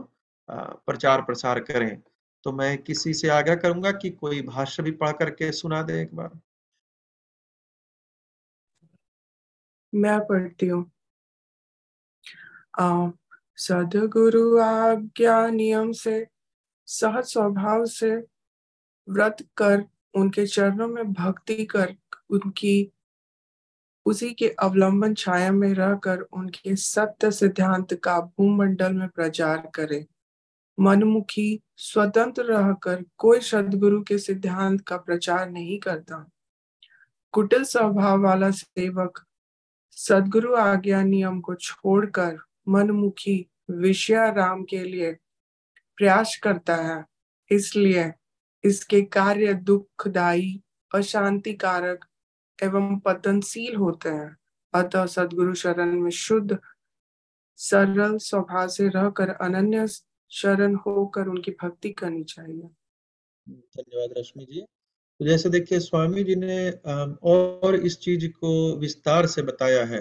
प्रचार प्रसार करें। तो मैं किसी से आग्रह करूँगा कि कोई भाष्य भी पढ़ करके सुना दे एक बार। मैं पढ़ती हूँ। सदगुरु आज्ञा नियम से सहज स्वभाव से व्रत कर, उनके चरणों में भक्ति कर, उनकी, उसी के अवलंबन छाया में रहकर उनके सत्य सिद्धांत का भूमंडल में प्रचार करे। मनमुखी स्वतंत्र रहकर कोई सदगुरु के सिद्धांत का प्रचार नहीं करता। कुटिल स्वभाव वाला सेवक सदगुरु आज्ञा नियम को छोड़कर मनमुखी विषयाराम के लिए प्रयास करता है, इसलिए इसके कार्य दुखदायी अशांति कारक एवं पतनशील होते हैं। अतः सदगुरु शरण में शुद्ध, सरल स्वभाव से रहकर अनन्य शरण होकर उनकी भक्ति करनी चाहिए। धन्यवाद रश्मि जी। तो जैसे देखिए, स्वामी जी ने और इस चीज़ को विस्तार से बताया है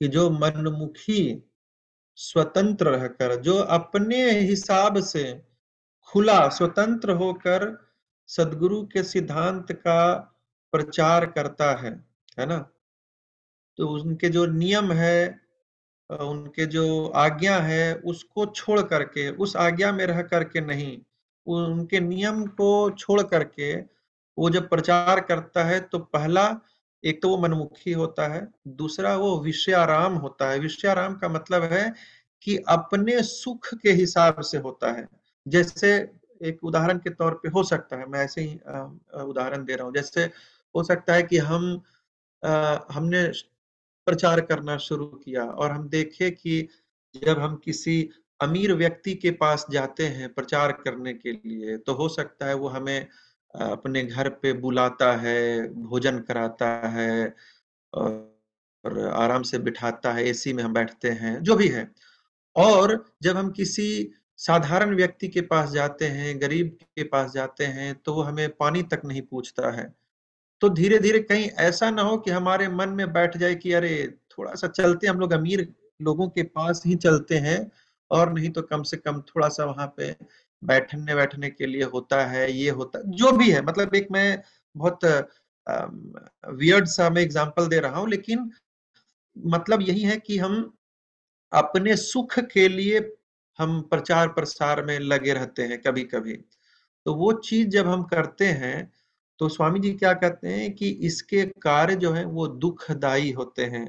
कि जो मनमुखी स्वतंत्र रहकर, जो अपने हिसाब से खुला, स्वतंत्र होकर सदगुरु के सिद्धांत का प्रचार करता है है ना? तो उनके जो नियम है उनके जो आज्ञा है, उसको छोड़ करके, उस आज्ञा में रह करके नहीं उनके नियम को छोड़ करके वो जब प्रचार करता है तो पहला, एक तो वो मनमुखी होता है, दूसरा वो विषयाराम होता है। विषयाराम का मतलब है कि अपने सुख के हिसाब से होता है। जैसे एक उदाहरण के तौर पे हो सकता है मैं ऐसे ही उदाहरण दे रहा हूँ। जैसे हो सकता है कि हम आ, हमने प्रचार करना शुरू किया और हम देखे कि जब हम किसी अमीर व्यक्ति के पास जाते हैं प्रचार करने के लिए तो हो सकता है वो हमें अपने घर पे बुलाता है भोजन कराता है और आराम से बिठाता है एसी में हम बैठते हैं जो भी है। और जब हम किसी साधारण व्यक्ति के पास जाते हैं, गरीब के पास जाते हैं तो वो हमें पानी तक नहीं पूछता है। तो धीरे धीरे कहीं ऐसा ना हो कि हमारे मन में बैठ जाए कि अरे थोड़ा सा चलते हम लोग अमीर लोगों के पास ही चलते हैं, और नहीं तो कम से कम थोड़ा सा वहाँ पे बैठने बैठने के लिए होता है, ये होता, जो भी है। मतलब एक मैं बहुत वियर्ड सा मैं एग्जांपल दे रहा हूँ, लेकिन मतलब यही है कि हम अपने सुख के लिए हम प्रचार प्रसार में लगे रहते हैं कभी कभी तो वो चीज़ जब हम करते हैं तो स्वामी जी क्या कहते हैं कि इसके कार्य जो है वो दुखदाई होते हैं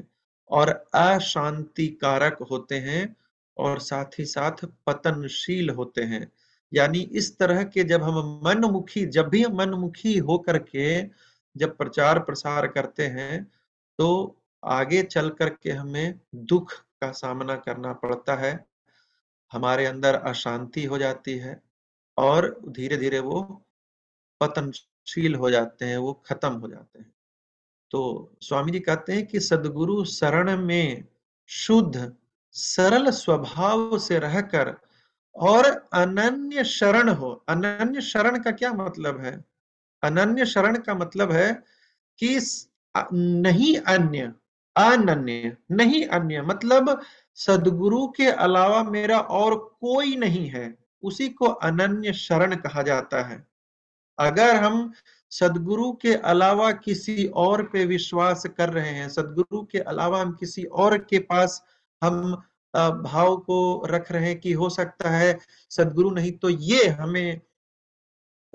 और अशांति कारक होते हैं और साथ ही साथ पतनशील होते हैं। यानी इस तरह के जब हम मनमुखी, जब भी मनमुखी होकर के जब प्रचार प्रसार करते हैं तो आगे चल करके हमें दुख का सामना करना पड़ता है। हमारे अंदर अशांति हो जाती है और धीरे धीरे वो पतनशील हो जाते हैं, वो खत्म हो जाते हैं। तो स्वामी जी कहते हैं कि सदगुरु शरण में शुद्ध, सरल स्वभाव से रहकर और अनन्य शरण हो। अनन्य शरण का क्या मतलब है? अनन्य शरण का मतलब है कि नहीं अन्य, अनन्य, नहीं अन्य मतलब सदगुरु के अलावा मेरा और कोई नहीं है उसी को अनन्य शरण कहा जाता है। अगर हम सदगुरु के अलावा किसी और पे विश्वास कर रहे हैं सदगुरु के अलावा हम किसी और के पास हम भाव को रख रहे हैं कि हो सकता है सदगुरु नहीं तो ये हमें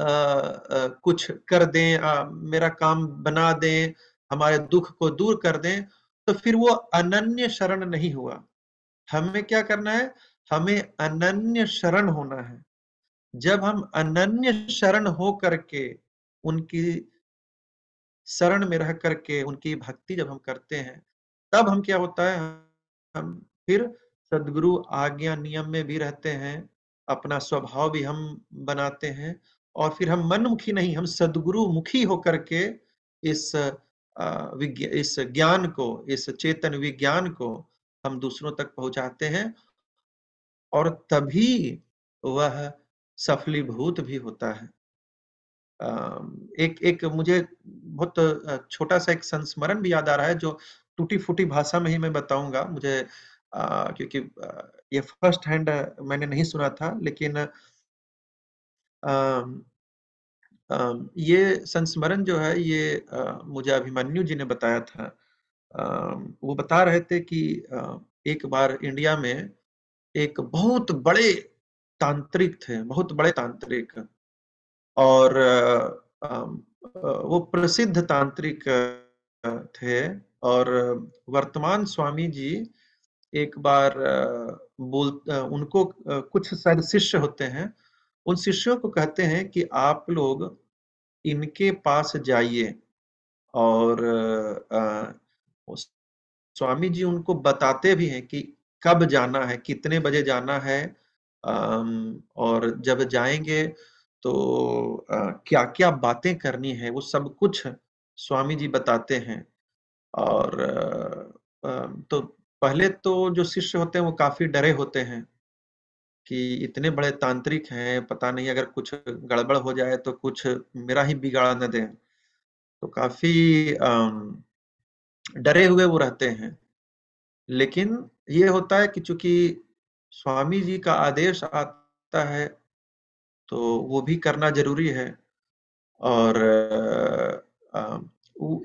आ, आ, कुछ कर दें आ, मेरा काम बना दें हमारे दुख को दूर कर दें तो फिर वो अनन्य शरण नहीं हुआ। हमें क्या करना है? हमें अनन्य शरण होना है। जब हम अनन्य शरण हो करके, उनकी शरण में रह करके, उनकी भक्ति जब हम करते हैं, तब हम क्या होता है? हम फिर सदगुरु आज्ञा नियम में भी रहते हैं, अपना स्वभाव भी हम बनाते हैं, और फिर हम मनमुखी नहीं, हम सदगुरु मुखी होकर के इस इस ज्ञान को, इस चेतन विज्ञान को हम दूसरों तक पहुंचाते हैं और तभी वह सफलीभूत भी होता है। एक एक मुझे बहुत छोटा सा एक संस्मरण भी याद आ रहा है जो टूटी फूटी भाषा में ही मैं बताऊँगा। मुझे आ, क्योंकि ये फ़र्स्ट हैंड मैंने नहीं सुना था लेकिन आ, आ, ये संस्मरण जो है ये आ, मुझे अभिमन्यु जी ने बताया था। वो बता रहे थे कि एक बार इंडिया में एक बहुत बड़े तांत्रिक थे, बहुत बड़े तांत्रिक। और वो प्रसिद्ध तांत्रिक थे। और वर्तमान स्वामी जी एक बार बोल उनको कुछ शायद शिष्य होते हैं। उन शिष्यों को कहते हैं कि आप लोग इनके पास जाइए। और स्वामी जी उनको बताते भी हैं कि कब जाना है, कितने बजे जाना है और जब जाएँगे तो क्या क्या बातें करनी है, वो सब कुछ स्वामी जी बताते हैं। और तो पहले तो जो शिष्य होते हैं वो काफ़ी डरे होते हैं कि इतने बड़े तांत्रिक हैं, पता नहीं अगर कुछ गड़बड़ हो जाए तो कुछ मेरा ही बिगाड़ न दें। तो काफ़ी डरे हुए वो रहते हैं। लेकिन ये होता है कि चूँकि स्वामी जी का आदेश आता है तो वो भी करना ज़रूरी है। और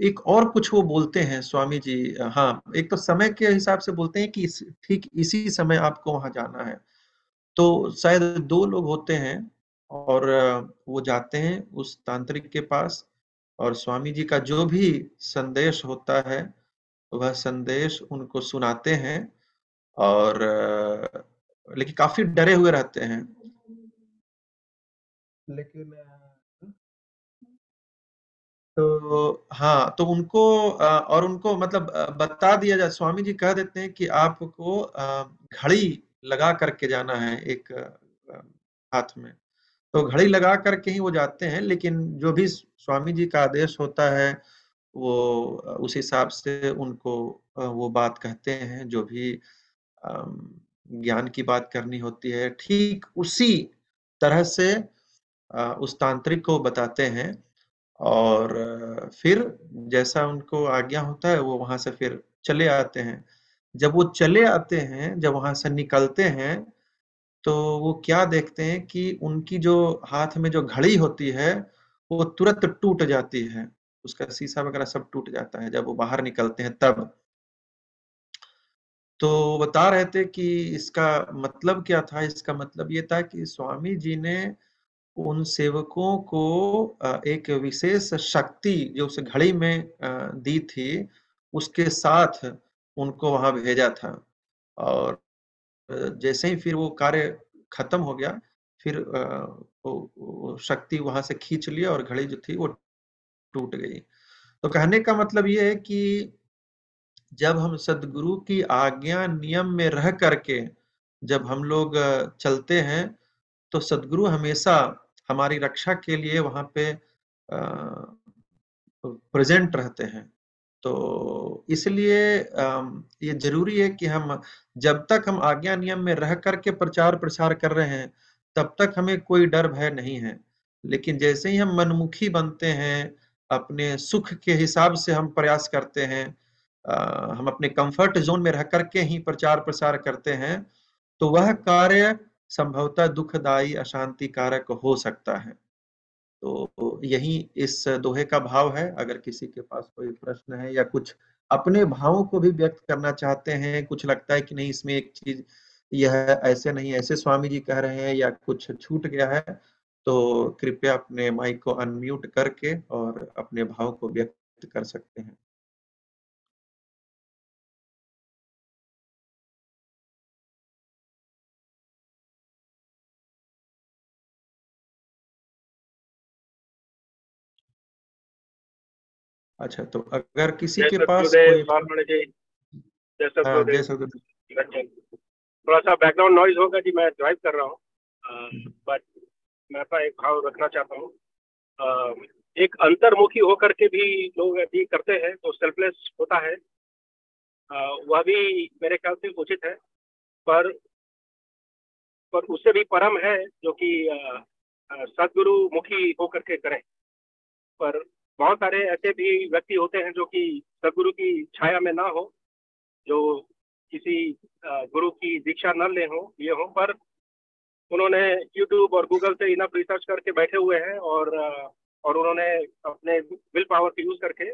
एक और कुछ वो बोलते हैं स्वामी जी हाँ एक तो समय के हिसाब से बोलते हैं कि ठीक इसी समय आपको वहाँ जाना है। तो शायद दो लोग होते हैं और वो जाते हैं उस तांत्रिक के पास। और स्वामी जी का जो भी संदेश होता है वह संदेश उनको सुनाते हैं और लेकिन काफ़ी डरे हुए रहते हैं। लेकिन तो हाँ तो उनको और उनको मतलब बता दिया जाए स्वामी जी कह देते हैं कि आपको घड़ी लगा करके जाना है एक हाथ में। तो घड़ी लगा करके ही वो जाते हैं, लेकिन जो भी स्वामी जी का आदेश होता है, वो, उस हिसाब से उनको वो बात कहते हैं, जो भी ज्ञान की बात करनी होती है। ठीक उसी तरह से उस तांत्रिक को बताते हैं और फिर जैसा उनको आज्ञा होता है, वो वहाँ से फिर चले आते हैं। जब वो चले आते हैं, जब वहाँ से निकलते हैं तो वो क्या देखते हैं कि उनकी जो हाथ में जो घड़ी होती है, वो तुरंत टूट जाती है। उसका शीशा वगैरह सब टूट जाता है जब वो बाहर निकलते हैं तब। तो बता रहे थे कि इसका मतलब क्या था? इसका मतलब ये था कि स्वामी जी ने उन सेवकों को एक विशेष शक्ति जो उस घड़ी में दी थी, उसके साथ उनको वहाँ भेजा था। और जैसे ही फिर वो कार्य खत्म हो गया, फिर वो शक्ति वहाँ से खींच लिया और घड़ी जो थी वो टूट गई। तो कहने का मतलब ये है कि जब हम सदगुरु की आज्ञा नियम में रह करके जब हम लोग चलते हैं तो सदगुरु हमेशा हमारी रक्षा के लिए वहाँ पे प्रेजेंट रहते हैं। तो इसलिए ये ज़रूरी है कि हम जब तक हम आज्ञा नियम में रह करके प्रचार प्रसार कर रहे हैं, तब तक हमें कोई डर भय नहीं है। लेकिन जैसे ही हम मनमुखी बनते हैं, अपने सुख के हिसाब से हम प्रयास करते हैं हम अपने कंफर्ट जोन में रह करके ही प्रचार प्रसार करते हैं तो वह कार्य संभवतः दुखदायी अशांति कारक हो सकता है। तो यही इस दोहे का भाव है। अगर किसी के पास कोई प्रश्न है या कुछ अपने भावों को भी व्यक्त करना चाहते हैं, कुछ लगता है कि नहीं, इसमें एक चीज़ यह ऐसे नहीं, ऐसे स्वामी जी कह रहे हैं या कुछ छूट गया है तो कृपया अपने माइक को अनम्यूट करके और अपने भाव को व्यक्त कर सकते हैं। अच्छा तो अगर किसी के पास कोई थोड़ा सा बैकग्राउंड नॉइज़ होगा जी मैं ड्राइव कर रहा हूँ। बट मैं अपना एक भाव रखना चाहता हूँ। एक अंतर्मुखी होकर के भी लोग यदि करते हैं तो सेल्फलेस होता है। वह भी मेरे ख्याल से उचित है। पर पर उससे भी परम है जो कि सदगुरु मुखी होकर के करें। पर बहुत सारे ऐसे भी व्यक्ति होते हैं जो कि सदगुरु की छाया में ना हो जो किसी गुरु की दीक्षा न ले हो ये हो पर उन्होंने यूट्यूब और गूगल से इनफ रिसर्च करके बैठे हुए हैं और और उन्होंने अपने विल पावर का यूज़ करके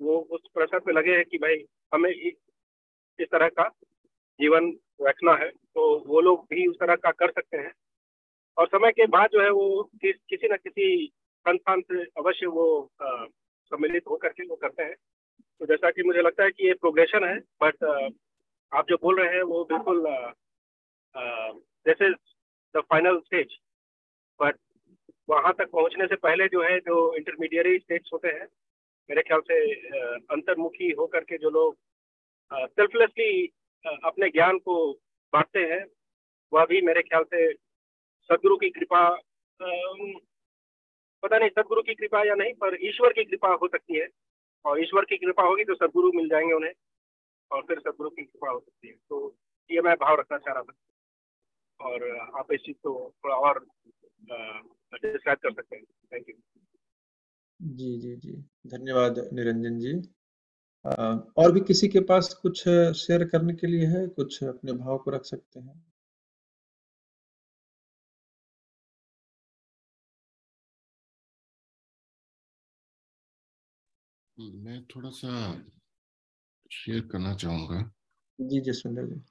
वो उस प्रेशर पे लगे हैं कि भाई हमें इस तरह का जीवन रखना है तो वो लोग भी उस तरह का कर सकते हैं। और समय के बाद जो है वो किस, किसी न किसी संस्थान से अवश्य वो सम्मिलित होकर के वो करते हैं। तो जैसा कि मुझे लगता है कि ये प्रोग्रेशन है बट आप जो बोल रहे हैं वो बिल्कुल जैसे द फाइनल स्टेज बट वहाँ तक पहुँचने से पहले जो है, जो इंटरमीडिएट स्टेज होते हैं, मेरे ख्याल से अंतर्मुखी होकर के जो लोग सेल्फलेसली अपने ज्ञान को बांटते हैं, वह भी मेरे ख्याल से सदगुरु की कृपा पता नहीं सदगुरु की कृपा या नहीं, पर ईश्वर की कृपा हो सकती है। और ईश्वर की कृपा होगी तो सदगुरु मिल जाएँगे उन्हें, और फिर सदगुरु की कृपा हो सकती है। तो ये मैं भाव रखना चाह रहा था। और आप इस चीज़ को थोड़ा और डिस्क्राइब कर सकते हैं। थैंक यू जी जी जी। धन्यवाद निरंजन जी। और भी किसी के पास कुछ शेयर करने के लिए है? कुछ अपने भाव को रख सकते हैं? मैं थोड़ा सा शेयर करना चाहूँगा। जी जसविंदर जी।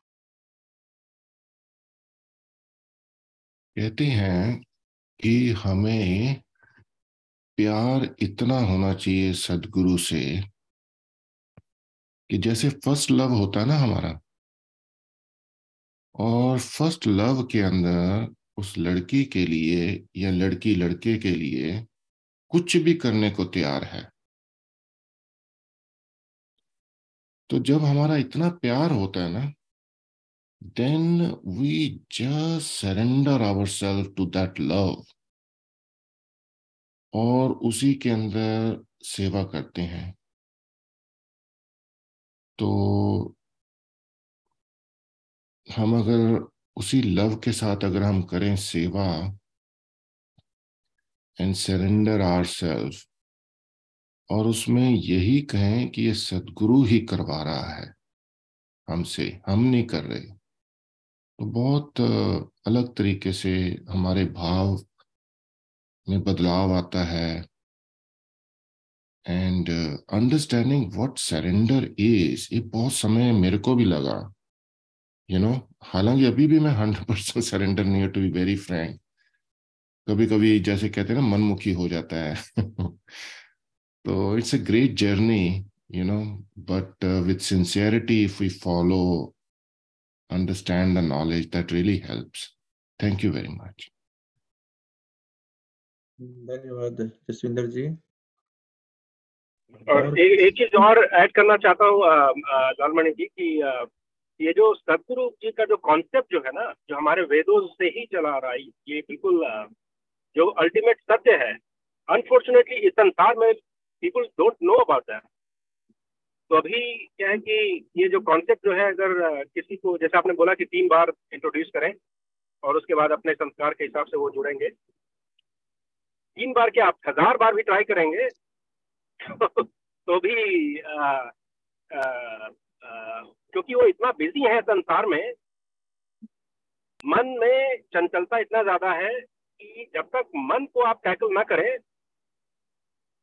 कहते हैं कि हमें प्यार इतना होना चाहिए सदगुरु से कि जैसे फ़र्स्ट लव होता है ना हमारा और फ़र्स्ट लव के अंदर उस लड़की के लिए या लड़की लड़के के लिए कुछ भी करने को तैयार है। तो जब हमारा इतना प्यार होता है ना then we just surrender our self to that love और उसी के अंदर सेवा करते हैं। तो हम अगर उसी लव के साथ अगर हम करें सेवा एंड सरेंडर आर सेल्फ और उसमें यही कहें कि ये सदगुरु ही करवा रहा है। हमसे हम नहीं कर रहे। तो बहुत अलग तरीके से हमारे भाव में बदलाव आता है। And understanding what surrender is ये बहुत समय मेरे को भी लगा। यू नो हालाँकि अभी भी मैं हंड्रेड परसेंट सरेंडर नहीं टू बी वेरी फ्रैंक कभी कभी जैसे कहते हैं ना, मनमुखी हो जाता है। तो it's a great journey you know but uh, with sincerity if we follow understand the knowledge that really helps. Thank you very much. धन्यवाद जसविंदर जी। और एक एक चीज़ और ऐड करना चाहता हूँ लालमणि जी कि ये जो सदगुरु जी का जो कॉन्सेप्ट जो है ना जो हमारे वेदों से ही चला रहा है ये बिल्कुल जो अल्टीमेट सत्य है अनफॉर्चुनेटली इस संसार में people don't know about that तो अभी क्या है कि ये जो कॉन्सेप्ट जो है अगर किसी को जैसे आपने बोला कि तीन बार इंट्रोड्यूस करें और उसके बाद अपने संस्कार के हिसाब से वो जुड़ेंगे। तीन बार क्या आप हज़ार बार भी ट्राई करेंगे? तो भी आ, आ, आ, क्योंकि वो इतना बिज़ी है संसार में मन में चंचलता इतना ज़्यादा है कि जब तक मन को आप टैकल ना करें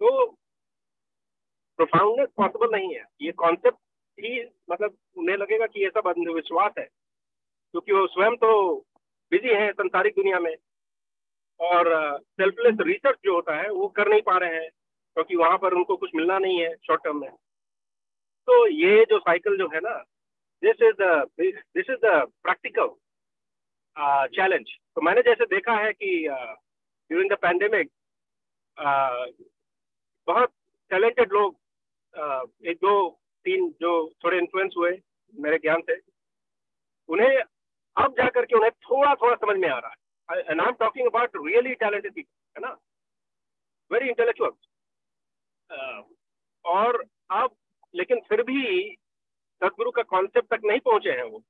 तो प्रोफाउंडनेस पॉसिबल नहीं है। ये कॉन्सेप्ट ही मतलब उन्हें लगेगा कि ये सब अंधविश्वास है, क्योंकि वो स्वयं तो बिज़ी है संसारिक दुनिया में। और सेल्फलेस रिसर्च जो होता है, वो कर नहीं पा रहे हैं, क्योंकि वहाँ पर उनको कुछ मिलना नहीं है शॉर्ट टर्म में। तो ये जो साइकिल जो है ना this is this is the practical challenge तो मैंने जैसे देखा है कि ड्यूरिंग द पैंडेमिक बहुत टैलेंटेड लोग एक दो तीन जो थोड़े इन्फ्लुएंस हुए मेरे ज्ञान से, उन्हें अब जाकर के उन्हें थोड़ा थोड़ा समझ में आ रहा है। And I am talking about really talented people है ना? वेरी इंटेलेक्चुअल और अब, लेकिन फिर भी सदगुरु का कॉन्सेप्ट तक नहीं पहुँचे हैं वो।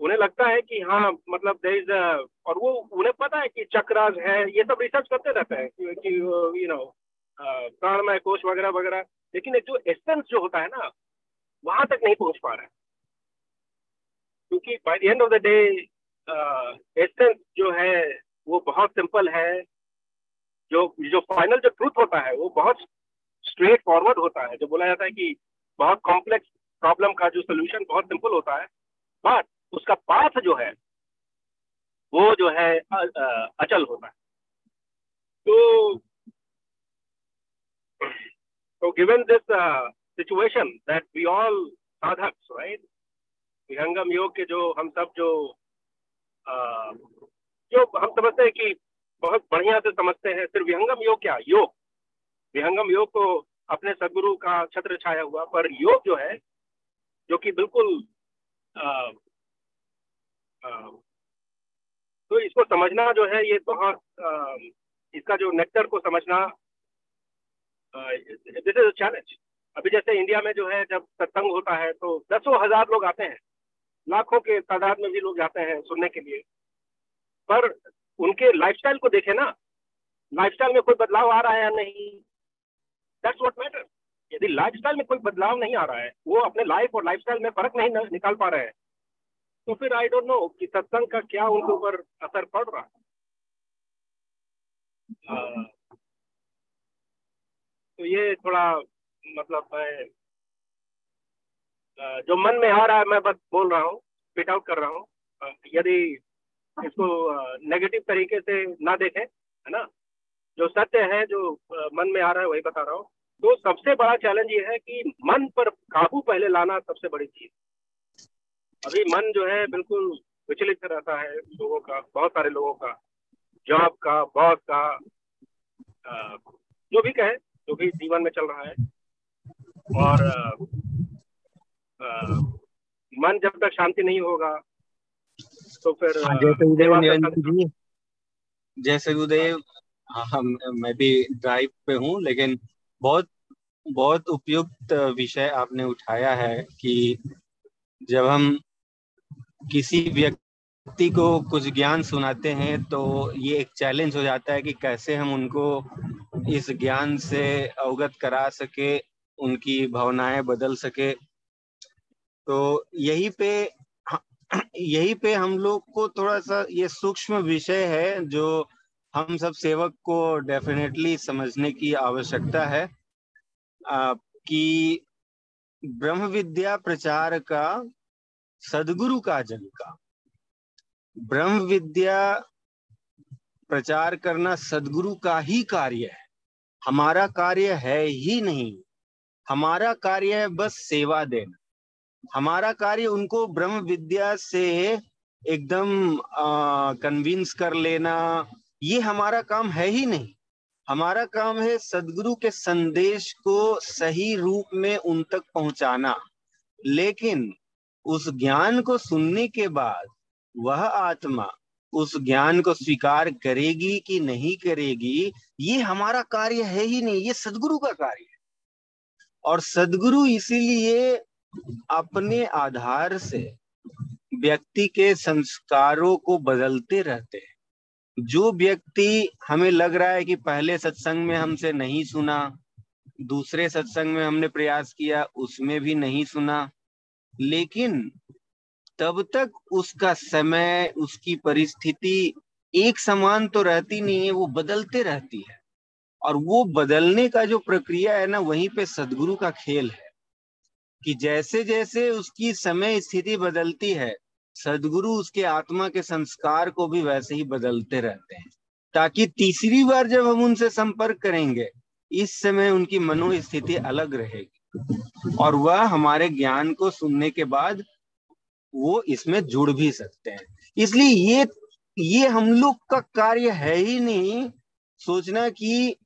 उन्हें लगता है कि हाँ मतलब देर इज़ और वो, उन्हें पता है कि चक्रास है, ये सब रिसर्च करते रहते हैं कि यू नो प्राणमय कोश वगैरह वगैरह। लेकिन एक जो एसेंस जो होता है ना, वहाँ तक नहीं पहुँच पा रहा है। क्योंकि by the end of the day essence जो है, वो बहुत सिंपल है। जो जो फाइनल जो ट्रूथ होता है, वो बहुत स्ट्रेट फॉरवर्ड होता है। जो बोला जाता है कि बहुत कॉम्प्लेक्स प्रॉब्लम का जो सोल्यूशन बहुत सिंपल होता है। बट उसका पाथ जो है, वो जो है अचल होता है। तो So given this uh, situation that we all sadhaks, right? विहंगम योग के जो हम सब जो आ, जो हम समझते हैं कि बहुत बढ़िया से समझते हैं सिर्फ़ विहंगम योग क्या योग विहंगम योग को अपने सदगुरु का छत्र छाया हुआ पर योग जो है जो कि बिल्कुल आ, आ, तो इसको समझना जो है ये बहुत आ, इसका जो नेक्टर को समझना दिस इज़ चैलेंज अभी जैसे इंडिया में जो है जब सत्संग होता है तो दसों हज़ार लोग आते हैं। लाखों के तादाद में भी लोग जाते हैं सुनने के लिए। पर उनके लाइफस्टाइल को देखें ना लाइफस्टाइल में कोई बदलाव आ रहा है या नहीं? दैट्स व्हाट मैटर यदि लाइफस्टाइल में कोई बदलाव नहीं आ रहा है, वो अपने लाइफ और लाइफस्टाइल में फ़र्क नहीं निकाल पा रहे हैं तो फिर आई डोंट नो कि सत्संग का क्या उनके ऊपर असर पड़ रहा है। तो ये थोड़ा मतलब जो मन में आ रहा है, मैं बस बोल रहा हूँ फिट आउट कर रहा हूँ। यदि इसको नेगेटिव तरीके से ना देखें, है ना? जो सत्य है, जो मन में आ रहा है, वही बता रहा हूँ। तो सबसे बड़ा चैलेंज ये है कि मन पर काबू पहले लाना सबसे बड़ी चीज़। अभी मन जो है, बिल्कुल विचलित रहता है लोगों का, बहुत सारे लोगों का, जॉब का, बॉस का जो भी कहे। जो भी जीवन में चल रहा है। और आ, आ, मन जब तक शांति नहीं होगा तो फिर हाँ, जैसे उदय जैसे उदय हाँ। मैं भी ड्राइव पे हूँ लेकिन बहुत बहुत उपयुक्त विषय आपने उठाया है कि जब हम किसी व्यक्ति को कुछ ज्ञान सुनाते हैं तो ये एक चैलेंज हो जाता है कि कैसे हम उनको इस ज्ञान से अवगत करा सके, उनकी भावनाएँ बदल सके। तो यही पे यही पे हम लोग को थोड़ा सा ये सूक्ष्म विषय है, जो हम सब सेवक को डेफिनेटली समझने की आवश्यकता है। कि ब्रह्म विद्या प्रचार का, सदगुरु का जन का। ब्रह्म विद्या प्रचार करना सदगुरु का ही कार्य है। हमारा कार्य है ही नहीं। हमारा कार्य है बस सेवा देना। हमारा कार्य उनको ब्रह्म विद्या से एकदम कन्विंस कर लेना, ये हमारा काम है ही नहीं। हमारा काम है सदगुरु के संदेश को सही रूप में उन तक पहुंचाना। लेकिन उस ज्ञान को सुनने के बाद वह आत्मा उस ज्ञान को स्वीकार करेगी कि नहीं करेगी, ये हमारा कार्य है ही नहीं, ये सदगुरु का कार्य है। और सदगुरु इसीलिए अपने आधार से व्यक्ति के संस्कारों को बदलते रहते हैं। जो व्यक्ति हमें लग रहा है कि पहले सत्संग में हमसे नहीं सुना, दूसरे सत्संग में हमने प्रयास किया, उसमें भी नहीं सुना, लेकिन तब तक उसका समय, उसकी परिस्थिति एक समान तो रहती नहीं है, वो बदलते रहती है। और वो बदलने का जो प्रक्रिया है ना, वहीं पे सदगुरु का खेल है कि जैसे जैसे उसकी समय स्थिति बदलती है, सदगुरु उसके आत्मा के संस्कार को भी वैसे ही बदलते रहते हैं। ताकि तीसरी बार जब हम उनसे संपर्क करेंगे, इस समय उनकी मनोस्थिति अलग रहेगी। और वह हमारे ज्ञान को सुनने के बाद वो इसमें जुड़ भी सकते हैं। इसलिए ये ये हम लोग का कार्य है ही नहीं सोचना कि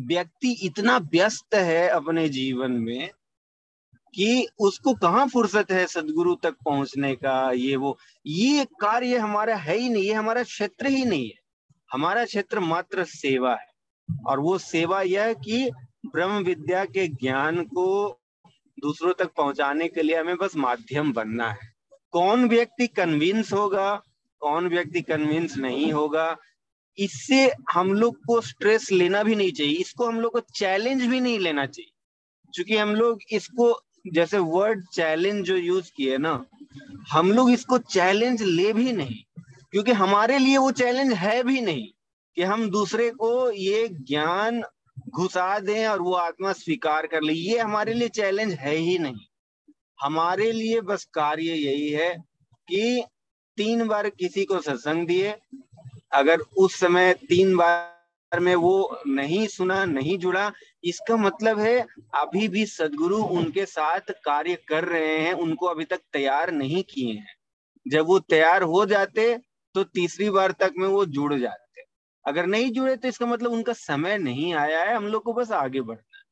व्यक्ति इतना व्यस्त है अपने जीवन में कि उसको कहाँ फुर्सत है सदगुरु तक पहुँचने का, ये वो, ये कार्य हमारा है ही नहीं, ये हमारा क्षेत्र ही नहीं है। हमारा क्षेत्र मात्र सेवा है। और वो सेवा यह कि ब्रह्म विद्या के ज्ञान को दूसरों तक पहुँचाने के लिए हमें बस माध्यम बनना है। कौन व्यक्ति कन्विंस होगा, कौन व्यक्ति कन्विंस नहीं होगा, इससे हम लोग को स्ट्रेस लेना भी नहीं चाहिए, इसको हम लोग को चैलेंज भी नहीं लेना चाहिए। क्योंकि हम लोग इसको, जैसे वर्ड चैलेंज जो यूज़ किए ना, हम लोग इसको चैलेंज ले भी नहीं, क्योंकि हमारे लिए वो चैलेंज है भी नहीं, कि हम दूसरे को ये ज्ञान घुसा दें और वो आत्मा स्वीकार कर ले। ये हमारे लिए चैलेंज है ही नहीं। हमारे लिए बस कार्य यही है कि तीन बार किसी को सत्संग दिए। अगर उस समय तीन बार में वो नहीं सुना, नहीं जुड़ा, इसका मतलब है अभी भी सदगुरु उनके साथ कार्य कर रहे हैं, उनको अभी तक तैयार नहीं किए हैं। जब वो तैयार हो जाते तो तीसरी बार तक में वो जुड़ जाते। अगर नहीं जुड़े तो इसका मतलब उनका समय नहीं आया है, हम लोग को बस आगे बढ़ना है।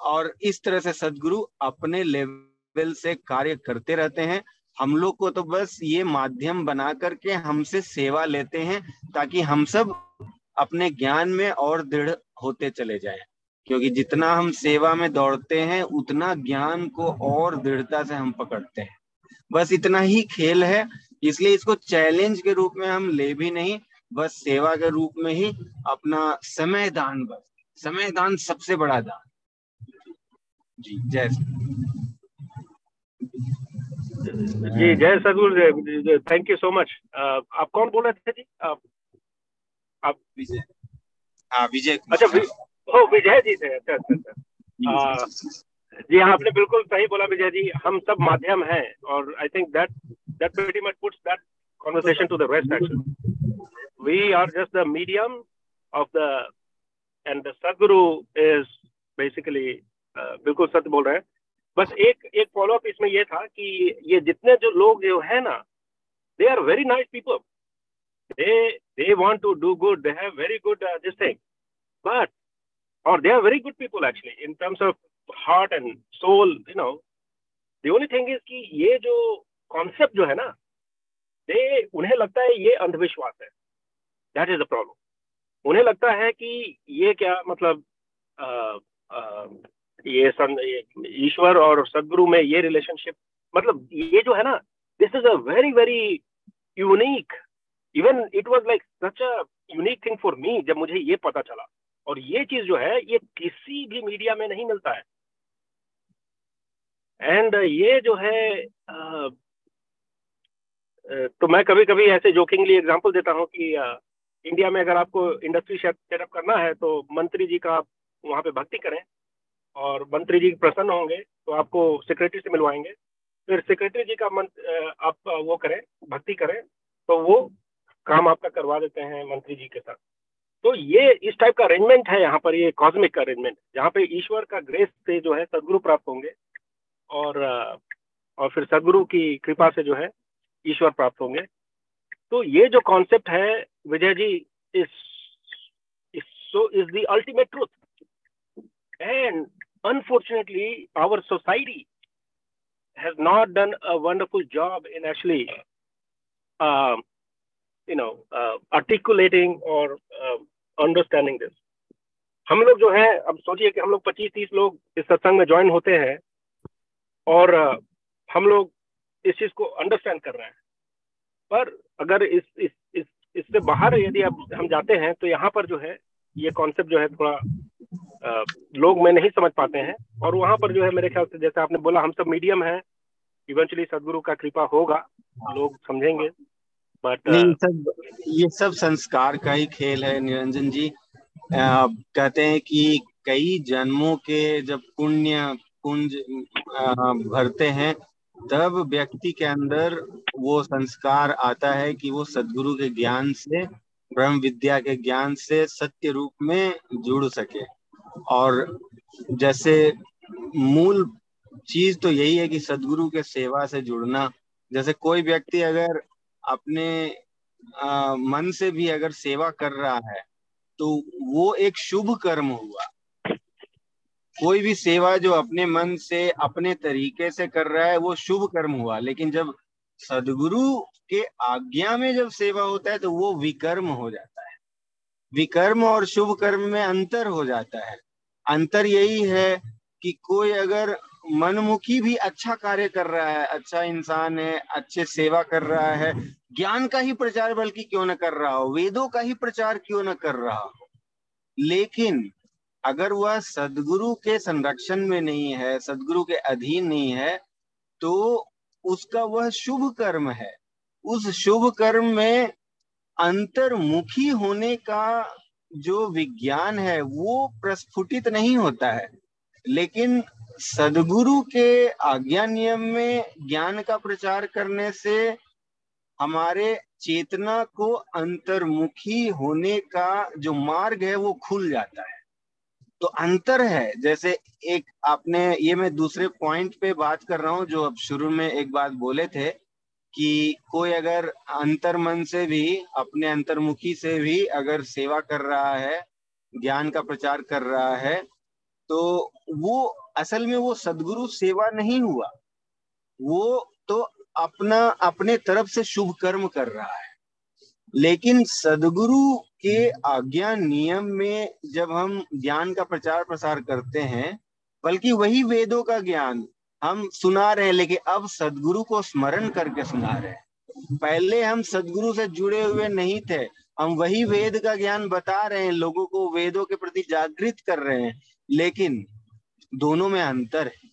और इस तरह से सदगुरु अपने लेवल से कार्य करते रहते हैं। हम लोग को तो बस ये माध्यम बना करके हमसे सेवा लेते हैं, ताकि हम सब अपने ज्ञान में और दृढ़ होते चले जाएँ। क्योंकि जितना हम सेवा में दौड़ते हैं, उतना ज्ञान को और दृढ़ता से हम पकड़ते हैं। बस इतना ही खेल है, इसलिए इसको चैलेंज के रूप में हम ले भी नहीं बस सेवा के रूप में ही अपना समय दान बस। समय दान सबसे बड़ा दान। जी जय जी जय सदगुरु थैंक यू सो मच आप कौन बोल रहे थे जी? आप आप विजय। हाँ विजय अच्छा ओ विजय जी थे। अच्छा अच्छा अच्छा। जी हाँ आपने बिल्कुल सही बोला विजय जी। हम सब माध्यम हैं और I think that that pretty much puts that conversation to the rest actually we are just the medium of the and the sadguru is basically uh, बिल्कुल सत्य बोल रहे हैं बस एक एक फॉलो अप इसमें ये था कि ये जितने जो लोग जो है ना they are very nice people they they want to do good they have very good this thing but or they are very good people actually in terms of heart and soul you know the only thing is कि ये जो concept जो है ना दे उन्हें लगता है ये अंधविश्वास है दैट इज़ द प्रॉब्लम उन्हें लगता है कि ये क्या मतलब आ, आ, ये ईश्वर और सदगुरु में ये रिलेशनशिप मतलब ये जो है ना this is a very very unique even it was like such a unique thing for me जब मुझे ये पता चला। और ये चीज़ जो है ये किसी भी मीडिया में नहीं मिलता है। एंड ये जो है uh, तो मैं कभी कभी ऐसे जोकिंगली एग्जांपल देता हूँ कि इंडिया में अगर आपको इंडस्ट्री सेटअप करना है तो मंत्री जी का आप वहाँ पे भक्ति करें। और मंत्री जी प्रसन्न होंगे तो आपको सेक्रेटरी से मिलवाएँगे। फिर सेक्रेटरी जी का मंत्र आप वो करें, भक्ति करें तो वो काम आपका करवा देते हैं मंत्री जी के साथ। तो ये इस टाइप का अरेंजमेंट है यहाँ पर, ये कॉस्मिक का अरेंजमेंट जहाँ पे ईश्वर का ग्रेस से जो है सदगुरु प्राप्त होंगे, और और फिर सदगुरु की कृपा से जो है ईश्वर प्राप्त होंगे। तो ये जो कॉन्सेप्ट है विजय जी इस so is the ultimate truth and unfortunately our society has not done a wonderful job in actually uh, you know uh, articulating or uh, understanding this. हम लोग जो है अब सोचिए कि हम लोग 25-30 लोग इस सत्संग में ज्वाइन होते हैं और uh, हम लोग इस चीज़ को अंडरस्टैंड कर रहे हैं। पर अगर इस इस इससे बाहर यदि अब हम जाते हैं तो यहाँ पर जो है ये कॉन्सेप्ट जो है थोड़ा आ, लोग में नहीं समझ पाते हैं। और वहाँ पर जो है मेरे ख्याल से जैसे आपने बोला हम सब मीडियम है। इवेंचुअली सदगुरु का कृपा होगा लोग समझेंगे। बट सब ये सब संस्कार का ही खेल है निरंजन जी। आ, कहते हैं कि कई जन्मों के जब पुण्य कुंज भरते हैं तब व्यक्ति के अंदर वो संस्कार आता है कि वो सदगुरु के ज्ञान से ब्रह्म विद्या के ज्ञान से सत्य रूप में जुड़ सके। और जैसे मूल चीज़ तो यही है कि सदगुरु के सेवा से जुड़ना। जैसे कोई व्यक्ति अगर अपने आ, मन से भी अगर सेवा कर रहा है तो वो एक शुभ कर्म हुआ। कोई भी सेवा जो अपने मन से, अपने तरीके से कर रहा है, वो शुभ कर्म हुआ। लेकिन जब सदगुरु के आज्ञा में जब सेवा होता है तो वो विकर्म हो जाता है। विकर्म और शुभ कर्म में अंतर हो जाता है। अंतर यही है कि कोई अगर मनमुखी भी अच्छा कार्य कर रहा है अच्छा इंसान है, अच्छे सेवा कर रहा है, ज्ञान का ही प्रचार बल्कि क्यों ना कर रहा हो, वेदों का ही प्रचार क्यों ना कर रहा हो? लेकिन अगर वह सदगुरु के संरक्षण में नहीं है, सदगुरु के अधीन नहीं है तो उसका वह शुभ कर्म है। उस शुभ कर्म में अंतर्मुखी होने का जो विज्ञान है, वो प्रस्फुटित नहीं होता है। लेकिन सदगुरु के आज्ञा नियम में ज्ञान का प्रचार करने से हमारे चेतना को अंतर्मुखी होने का जो मार्ग है, वो खुल जाता है। तो अंतर है, जैसे एक आपने ये मैं दूसरे पॉइंट पे बात कर रहा हूँ, जो अब शुरू में एक बात बोले थे कि कोई अगर अंतर मन से भी, अपने अंतर्मुखी से भी अगर सेवा कर रहा है, ज्ञान का प्रचार कर रहा है तो वो असल में वो सदगुरु सेवा नहीं हुआ। वो तो अपना, अपने तरफ़ से शुभ कर्म कर रहा है। लेकिन सदगुरु के आज्ञा नियम में जब हम ज्ञान का प्रचार प्रसार करते हैं, बल्कि वही वेदों का ज्ञान हम सुना रहे हैं, लेकिन अब सदगुरु को स्मरण करके सुना रहे हैं। पहले हम सदगुरु से जुड़े हुए नहीं थे, हम वही वेद का ज्ञान बता रहे हैं, लोगों को वेदों के प्रति जागृत कर रहे हैं, लेकिन दोनों में अंतर है।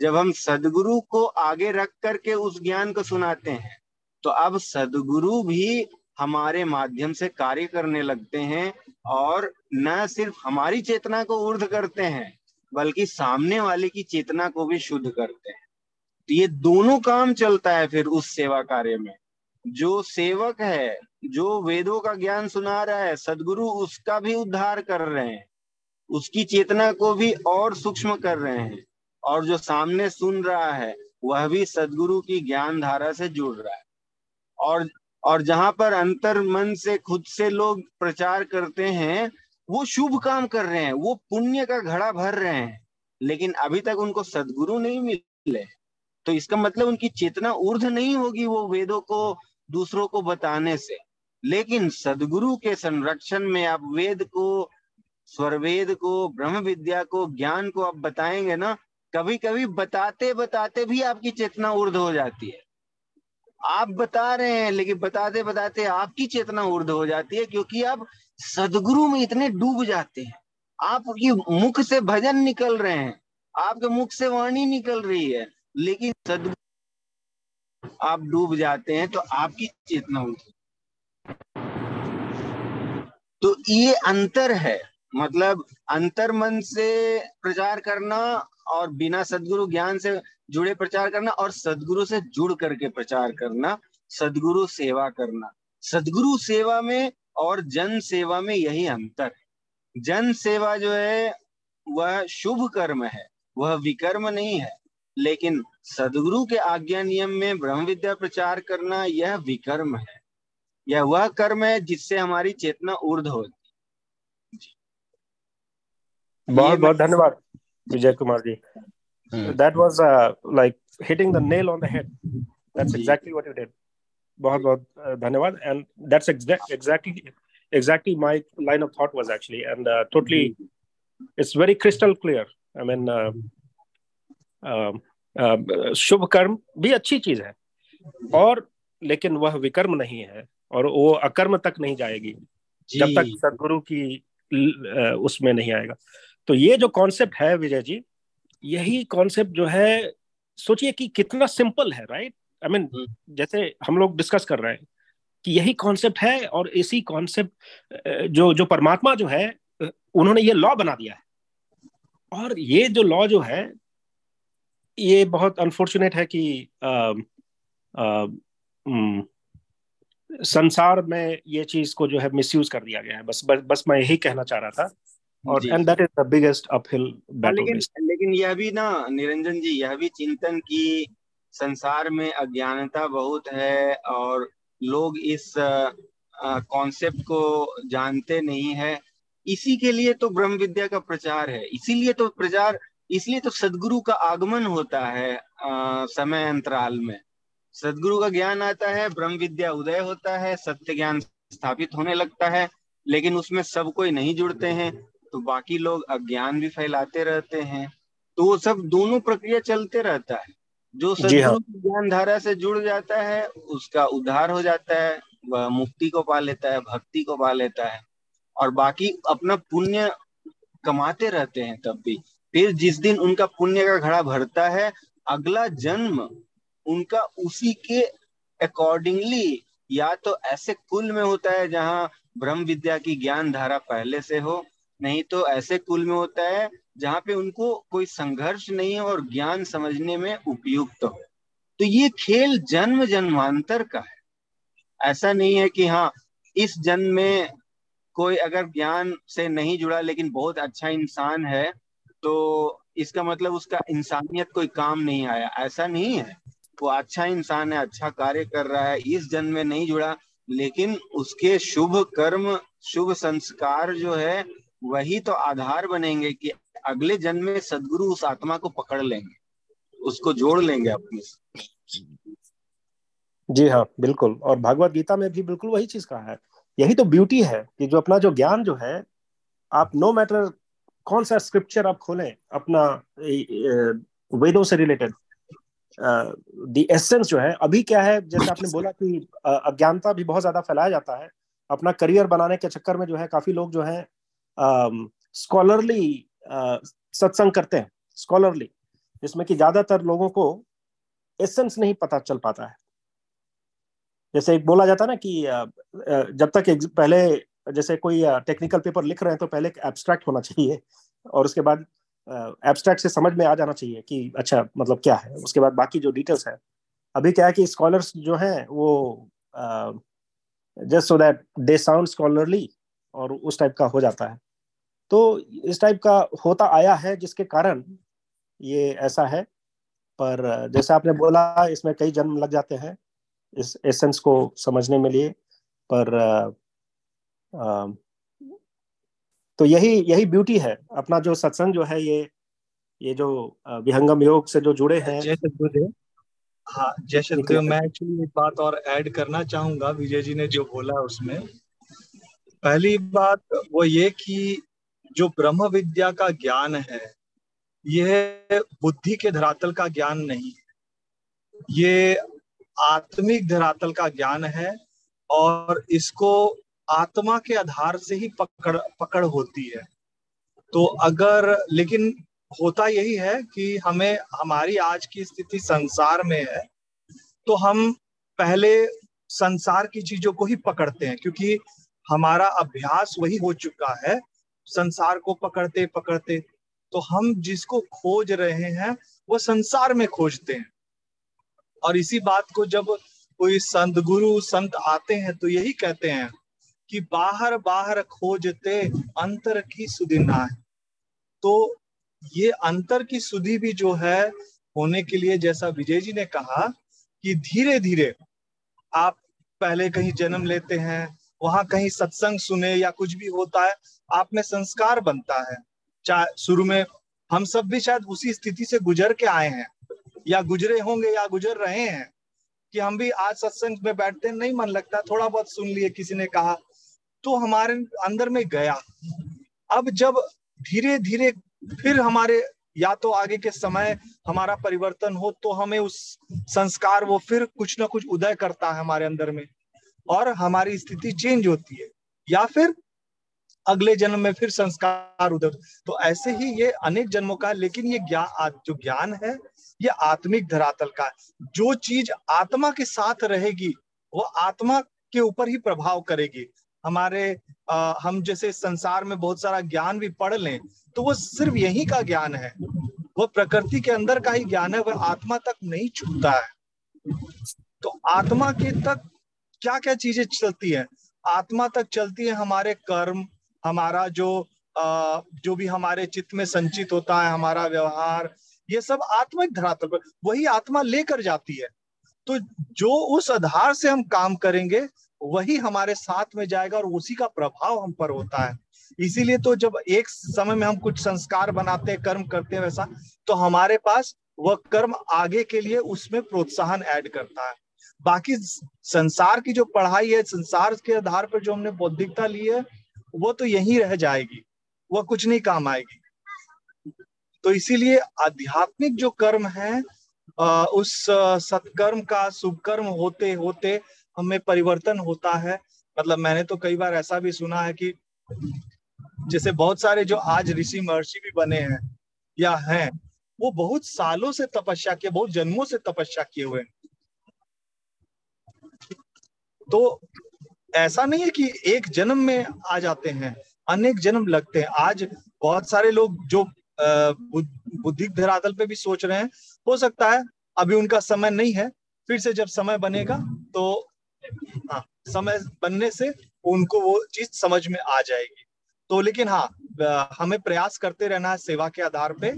जब हम सदगुरु को आगे रख करके उस ज्ञान को सुनाते हैं तो अब सदगुरु भी हमारे माध्यम से कार्य करने लगते हैं और न सिर्फ़ हमारी चेतना को ऊर्ध करते हैं, बल्कि सामने वाले की चेतना को भी शुद्ध करते हैं। तो ये दोनों काम चलता है फिर उस सेवा कार्य में। जो सेवक है, जो वेदों का ज्ञान सुना रहा है, सदगुरु उसका भी उद्धार कर रहे हैं। उसकी चेतना को भी और सूक्ष्म कर रहे हैं और जो सामने सुन रहा है, वह भी सदगुरु की ज्ञान धारा से जुड़ रहा है। और और जहाँ पर अंतर मन से, खुद से लोग प्रचार करते हैं, वो शुभ काम कर रहे हैं, वो पुण्य का घड़ा भर रहे हैं, लेकिन अभी तक उनको सदगुरु नहीं मिले। तो इसका मतलब उनकी चेतना ऊर्ध नहीं होगी वो वेदों को, दूसरों को बताने से। लेकिन सदगुरु के संरक्षण में आप वेद को, स्वरवेद को ब्रह्म विद्या को, ज्ञान को आप बताएँगे ना कभी कभी बताते बताते भी आपकी चेतना ऊर्ध हो जाती है। आप बता रहे हैं, लेकिन बताते बताते आपकी चेतना ऊर्ध हो जाती है, क्योंकि आप सदगुरु में इतने डूब जाते हैं। आपकी मुख से भजन निकल रहे हैं, आपके मुख से वाणी निकल रही है, लेकिन सदगुरु आप डूब जाते हैं तो आपकी चेतना ऊर्ध तो ये अंतर है। मतलब अंतर मन से प्रचार करना और बिना सदगुरु ज्ञान से जुड़े प्रचार करना और सदगुरु से जुड़ करके प्रचार करना, सदगुरु सेवा करना। सदगुरु सेवा में और जन सेवा में यही अंतर है। जन सेवा जो है, वह शुभ कर्म है, वह विकर्म नहीं है। लेकिन सदगुरु के आज्ञा नियम में ब्रह्म विद्या प्रचार करना यह विकर्म है। यह वह कर्म है जिससे हमारी चेतना ऊर्ध होती बहुत बहुत धन्यवाद Vijay Kumar ji. That was like hitting the nail on the head that's exactly what you did बहुत बहुत uh, धन्यवाद। And that's exactly exactly my line of thought was actually and uh, totally it's very crystal clear. I mean uh, uh, uh, शुभ कर्म भी अच्छी चीज़ है और लेकिन वह विकर्म नहीं है और वो अकर्म तक नहीं जाएगी जब तक सदगुरु की उसमें नहीं आएगा। तो ये जो कॉन्सेप्ट है विजय जी यही कॉन्सेप्ट जो है सोचिए कि कितना सिंपल है राइट आई मीन जैसे हम लोग डिस्कस कर रहे हैं कि यही कॉन्सेप्ट है और इसी कॉन्सेप्ट जो जो परमात्मा जो है उन्होंने ये लॉ बना दिया है। और ये जो लॉ जो है ये बहुत अनफॉर्चुनेट है कि आ, आ, संसार में ये चीज़ को जो है मिसयूज कर दिया गया है। बस बस, बस मैं यही कहना चाह रहा था। और and that is the biggest uphill battle लेकिन लेकिन यह भी ना निरंजन जी यह भी चिंतन की संसार में अज्ञानता बहुत है और लोग इस कॉन्सेप्ट को जानते नहीं है। इसी के लिए तो ब्रह्म विद्या का प्रचार है। इसीलिए तो प्रचार इसलिए तो सदगुरु का आगमन होता है आ, समय अंतराल में। सदगुरु का ज्ञान आता है ब्रह्म विद्या उदय होता है सत्य ज्ञान स्थापित होने लगता है लेकिन उसमें सब कोई नहीं जुड़ते हैं। तो बाकी लोग अज्ञान भी फैलाते रहते हैं। तो वो सब दोनों प्रक्रिया चलते रहता है। जो हाँ। सदगुरु की ज्ञान धारा से जुड़ जाता है उसका उद्धार हो जाता है वह मुक्ति को पा लेता है भक्ति को पा लेता है। और बाकी अपना पुण्य कमाते रहते हैं तब भी। फिर जिस दिन उनका पुण्य का घड़ा भरता है अगला जन्म उनका उसी के अकॉर्डिंगली या तो ऐसे कुल में होता है जहाँ ब्रह्म विद्या की ज्ञान धारा पहले से हो नहीं तो ऐसे कुल में होता है जहाँ पे उनको कोई संघर्ष नहीं है और ज्ञान समझने में उपयुक्त हो। तो ये खेल जन्म जन्मांतर का है। ऐसा नहीं है कि हाँ इस जन्म में कोई अगर ज्ञान से नहीं जुड़ा लेकिन बहुत अच्छा इंसान है तो इसका मतलब उसका इंसानियत कोई काम नहीं आया। ऐसा नहीं है। वो अच्छा इंसान है अच्छा कार्य कर रहा है, इस जन्म में नहीं जुड़ा, लेकिन उसके शुभ कर्म, शुभ संस्कार जो है वही तो आधार बनेंगे कि अगले जन्म में सदगुरु उस आत्मा को पकड़ लेंगे, उसको जोड़ लेंगे अपने जी हाँ बिल्कुल। और भगवत गीता में भी बिल्कुल वही चीज़ कहा है। यही तो ब्यूटी है कि जो अपना जो ज्ञान जो है, आप नो मैटर कौन सा स्क्रिप्चर आप खोलें, अपना वेदों से रिलेटेड दी एसेंस जो है, अभी क्या है, जैसे आपने बोला कि अज्ञानता भी बहुत ज़्यादा फैलाया जाता है। अपना करियर बनाने के चक्कर में जो है, काफ़ी लोग जो है स्कॉलरली सत्संग करते हैं स्कॉलरली जिसमें कि ज़्यादातर लोगों को एसेंस नहीं पता चल पाता है। जैसे एक बोला जाता ना कि जब तक पहले जैसे कोई टेक्निकल पेपर लिख रहे हैं तो पहले एब्स्ट्रैक्ट होना चाहिए और उसके बाद एब्स्ट्रैक्ट से समझ में आ जाना चाहिए कि अच्छा मतलब क्या है। उसके बाद बाकी जो डिटेल्स है। अभी क्या है कि स्कॉलर्स जो हैं वो just so that they sound scholarly और उस टाइप का हो जाता है। तो इस टाइप का होता आया है जिसके कारण ये ऐसा है। पर जैसे आपने बोला इसमें कई जन्म लग जाते हैं इस एसेंस को समझने में लिए। पर आ, आ, तो यही यही ब्यूटी है। अपना जो सत्संग जो है ये ये जो विहंगम योग से जो जुड़े हैं। हाँ जय सदगुरुदेव मैं एक्चुअली एक बात और ऐड करना चाहूँगा। विजय जी ने जो बोला उसमें पहली बात वो ये कि जो ब्रह्म विद्या का ज्ञान है, यह बुद्धि के धरातल का ज्ञान नहीं है। ये आत्मिक धरातल का ज्ञान है और इसको आत्मा के आधार से ही पकड़ पकड़ होती है। तो अगर, लेकिन होता यही है कि हमें, हमारी आज की स्थिति संसार में है तो हम पहले संसार की चीज़ों को ही पकड़ते हैं, क्योंकि हमारा अभ्यास वही हो चुका है संसार को पकड़ते पकड़ते तो हम जिसको खोज रहे हैं, वो संसार में खोजते हैं। और इसी बात को जब कोई संत गुरु, संत आते हैं तो यही कहते हैं कि बाहर बाहर खोजते अंतर की सुदिना है। तो ये अंतर की सुधि भी जो है, होने के लिए जैसा विजय जी ने कहा कि धीरे धीरे आप पहले कहीं जन्म लेते हैं, वहाँ कहीं सत्संग सुने या कुछ भी होता है आप में संस्कार बनता है। चाहे शुरू में हम सब भी शायद उसी स्थिति से गुजर के आए हैं, या गुजरे होंगे या गुजर रहे हैं, कि हम भी आज सत्संग में बैठते नहीं मन लगता, थोड़ा बहुत सुन लिए, किसी ने कहा तो हमारे अंदर में गया। अब जब धीरे धीरे फिर हमारे, या तो आगे के समय हमारा परिवर्तन हो तो हमें उस संस्कार वो फिर कुछ ना कुछ उदय करता है हमारे अंदर में, और हमारी स्थिति चेंज होती है। या फिर अगले जन्म में फिर संस्कार उदय तो ऐसे ही ये अनेक जन्मों का लेकिन ये ज्ञान जो ज्ञान है ये आत्मिक धरातल का जो चीज़ आत्मा के साथ रहेगी वो आत्मा के ऊपर ही प्रभाव करेगी। हमारे आ, हम जैसे संसार में बहुत सारा ज्ञान भी पढ़ लें तो वो सिर्फ़ यही का ज्ञान है। वो प्रकृति के अंदर का ही ज्ञान है वह आत्मा तक नहीं छूटता है। तो आत्मा के तक क्या क्या चीज़ें चलती है? आत्मा तक चलती है हमारे कर्म हमारा जो आ, जो भी हमारे चित्त में संचित होता है हमारा व्यवहार ये सब आत्मिक धरातल पर वही आत्मा लेकर जाती है। तो जो उस आधार से हम काम करेंगे वही हमारे साथ में जाएगा और उसी का प्रभाव हम पर होता है। इसीलिए तो जब एक समय में हम कुछ संस्कार बनाते हैं कर्म करते हैं वैसा तो हमारे पास वह कर्म आगे के लिए उसमें प्रोत्साहन ऐड करता है। बाकी संसार की जो पढ़ाई है संसार के आधार पर जो हमने बौद्धिकता ली है वो तो यही रह जाएगी, वह कुछ नहीं काम आएगी। तो इसीलिए आध्यात्मिक जो कर्म है उस सत्कर्म का शुभ कर्म होते होते हमें परिवर्तन होता है। मतलब मैंने तो कई बार ऐसा भी सुना है कि जैसे बहुत सारे जो आज ऋषि महर्षि भी बने हैं, या हैं, वो बहुत सालों से तपस्या किए, बहुत जन्मों से तपस्या किए हुए तो ऐसा नहीं है कि एक जन्म में आ जाते हैं, अनेक जन्म लगते हैं। आज बहुत सारे लोग जो बुद्धिक धरातल पे भी सोच रहे हैं, हो सकता है अभी उनका समय नहीं है, फिर से जब समय बनेगा तो हाँ समय बनने से उनको वो चीज़ समझ में आ जाएगी। तो लेकिन हाँ हमें प्रयास करते रहना है सेवा के आधार पे।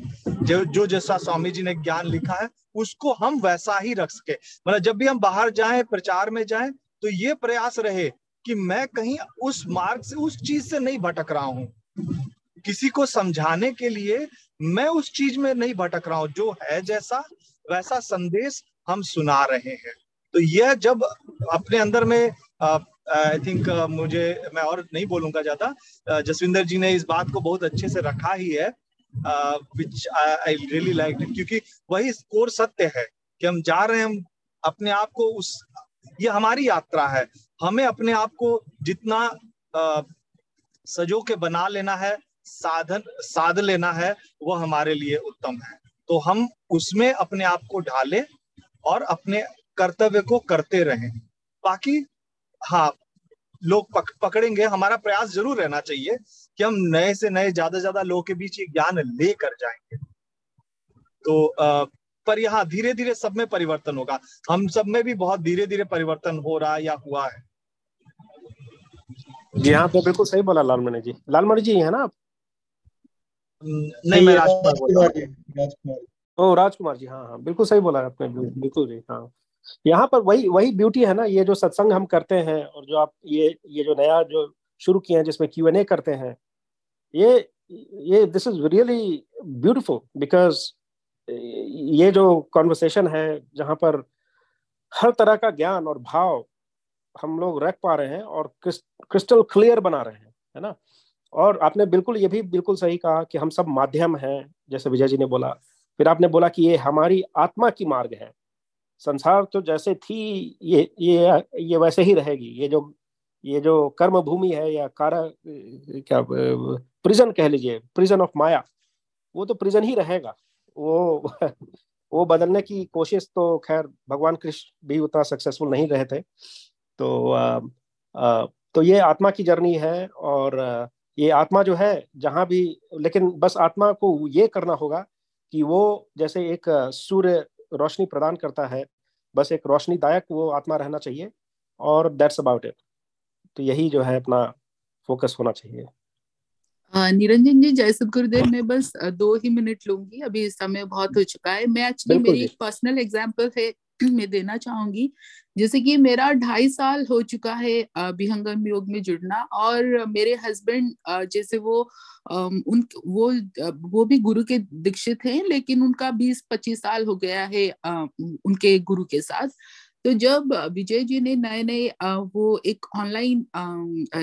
जो जो जैसा स्वामी जी ने ज्ञान लिखा है, उसको हम वैसा ही रख सके। मतलब जब भी हम बाहर जाएँ, प्रचार में जाएँ तो ये प्रयास रहे कि मैं कहीं उस मार्ग से, उस चीज़ से नहीं भटक रहा हूँ। किसी को समझाने के लिए मैं उस चीज़ में नहीं भटक रहा हूँ। जो है जैसा, वैसा संदेश हम सुना रहे हैं। तो यह जब अपने अंदर में आई थिंक मुझे, मैं और नहीं बोलूँगा ज़्यादा जसविंदर जी ने इस बात को बहुत अच्छे से रखा ही है विच आई रियली लाइक क्योंकि वही कोर सत्य है कि हम जा रहे हैं, हम अपने आप को उस ये हमारी यात्रा है। हमें अपने आप को जितना सजो के बना लेना है साधन साध लेना है वो हमारे लिए उत्तम है। तो हम उसमें अपने आप को ढालें और अपने कर्तव्य को करते रहें। बाकी हाँ लोग पक, पकड़ेंगे। हमारा प्रयास ज़रूर रहना चाहिए कि हम नए से नए ज़्यादा ज़्यादा लोगों के बीच ये ज्ञान लेकर जाएँगे। तो आ, पर यहाँ धीरे धीरे सब में परिवर्तन होगा। हम सब में भी बहुत धीरे धीरे परिवर्तन हो रहा है या हुआ है? जी हाँ तो बिल्कुल सही बोला लालमणि जी। लालमणि जी है ना आप? नहीं मैं राजकुमार राजकुमार ओ राजकुमार जी। हाँ हाँ बिल्कुल सही बोला आपने बिल्कुल जी हाँ। यहाँ पर वही वही ब्यूटी है ना ये जो सत्संग हम करते हैं और जो आप ये ये जो नया जो शुरू किए हैं जिसमें क्यू एन ए करते हैं ये ये this is really beautiful because ये जो कॉन्वर्सेशन है, जहाँ पर हर तरह का ज्ञान और भाव हम लोग रख पा रहे हैं और क्रिस्टल क्लियर बना रहे हैं, है ना? और आपने बिल्कुल ये भी बिल्कुल सही कहा कि हम सब माध्यम हैं, जैसे विजय जी ने बोला। फिर आपने बोला कि ये हमारी आत्मा की मार्ग है। संसार तो जैसे थी, ये ये ये वैसे ही रहेगी। ये जो ये जो कर्म भूमि है या कारा, क्या प्रिजन कह लीजिए प्रिजन ऑफ़ माया वो तो प्रिजन ही रहेगा। वो वो बदलने की कोशिश तो खैर भगवान कृष्ण भी उतना सक्सेसफुल नहीं रहे थे। तो आ, आ, तो ये आत्मा की जर्नी है और ये आत्मा जो है जहाँ भी लेकिन बस आत्मा को ये करना होगा कि वो जैसे एक सूर्य रोशनी प्रदान करता है बस एक रोशनी दायक वो आत्मा रहना चाहिए और दैट्स अबाउट इट तो यही जो है अपना फोकस होना चाहिए। निरंजन जी जय सदगुरुदेव मैं बस दो ही मिनट लूँगी अभी समय बहुत हो चुका है। मैं एक्चुअली मेरी एक पर्सनल एग्जांपल है मैं देना चाहूँगी। जैसे कि मेरा ढाई साल हो चुका है विहंगम योग में जुड़ना और मेरे हस्बैंड जैसे वो उन वो वो भी गुरु के दीक्षित हैं लेकिन उनका बीस पच्चीस साल हो गया है उनके गुरु के साथ। तो जब विजय जी ने नए नए वो एक ऑनलाइन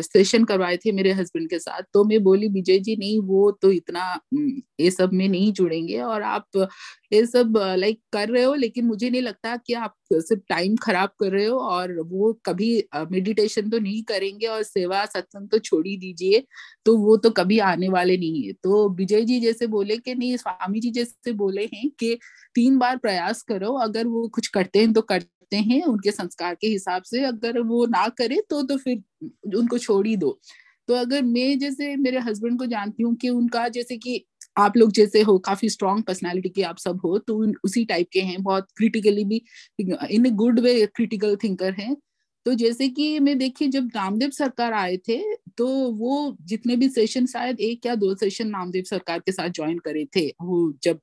सेशन करवाए थे मेरे हस्बैंड के साथ तो मैं बोली, विजय जी नहीं, वो तो इतना ये सब में नहीं जुड़ेंगे और आप ये सब लाइक कर रहे हो, लेकिन मुझे नहीं लगता कि आप सिर्फ़ टाइम खराब कर रहे हो और वो कभी मेडिटेशन तो नहीं करेंगे और सेवा सत्संग तो छोड़ ही दीजिए तो वो तो कभी आने वाले नहीं है। तो विजय जी जैसे बोले कि, नहीं, स्वामी जी जैसे बोले हैं कि तीन बार प्रयास करो, अगर वो कुछ करते हैं तो कर सकते हैं उनके संस्कार के हिसाब से, अगर वो ना करे तो तो फिर उनको छोड़ ही दो। तो अगर मैं जैसे मेरे हस्बैंड को जानती हूँ कि उनका जैसे कि आप लोग जैसे हो, काफ़ी स्ट्रॉन्ग पर्सनालिटी के आप सब हो तो उसी टाइप के हैं, बहुत क्रिटिकली भी in a good way critical thinker हैं। तो जैसे कि मैं देखिए, जब नामदेव सरकार आए थे तो वो जितने भी सेशन शायद एक या दो सेशन नामदेव सरकार के साथ ज्वाइन करे थे, वो जब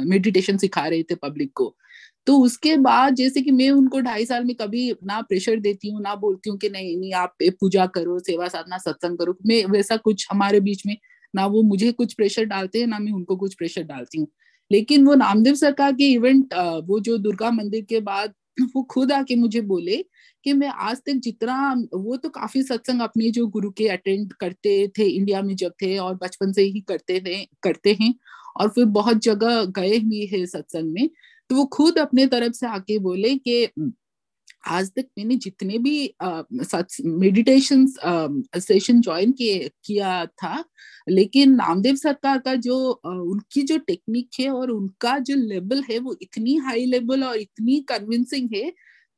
मेडिटेशन सिखा रहे थे पब्लिक को। तो उसके बाद जैसे कि मैं उनको ढाई साल में कभी ना प्रेशर देती हूँ, ना बोलती हूँ कि नहीं नहीं, आप पूजा करो, सेवा साधना, सत्संग करो। मैं वैसा कुछ हमारे बीच में ना वो मुझे कुछ प्रेशर डालते हैं, ना मैं उनको कुछ प्रेशर डालती हूँ। लेकिन वो नामदेव सरकार के इवेंट वो जो दुर्गा मंदिर के बाद वो खुद आके मुझे बोले कि मैं आज तक जितना, वो तो काफ़ी सत्संग अपने जो गुरु के अटेंड करते थे इंडिया में जब थे और बचपन से ही करते थे, करते हैं और फिर बहुत जगह गए हुए हैं सत्संग में। तो वो खुद अपने तरफ़ से आके बोले कि आज तक मैंने जितने भी मेडिटेशन सेशन ज्वाइन किया था, लेकिन नामदेव सरकार का जो उनकी जो टेक्निक है और उनका जो लेवल है वो इतनी हाई लेवल और इतनी कन्विंसिंग है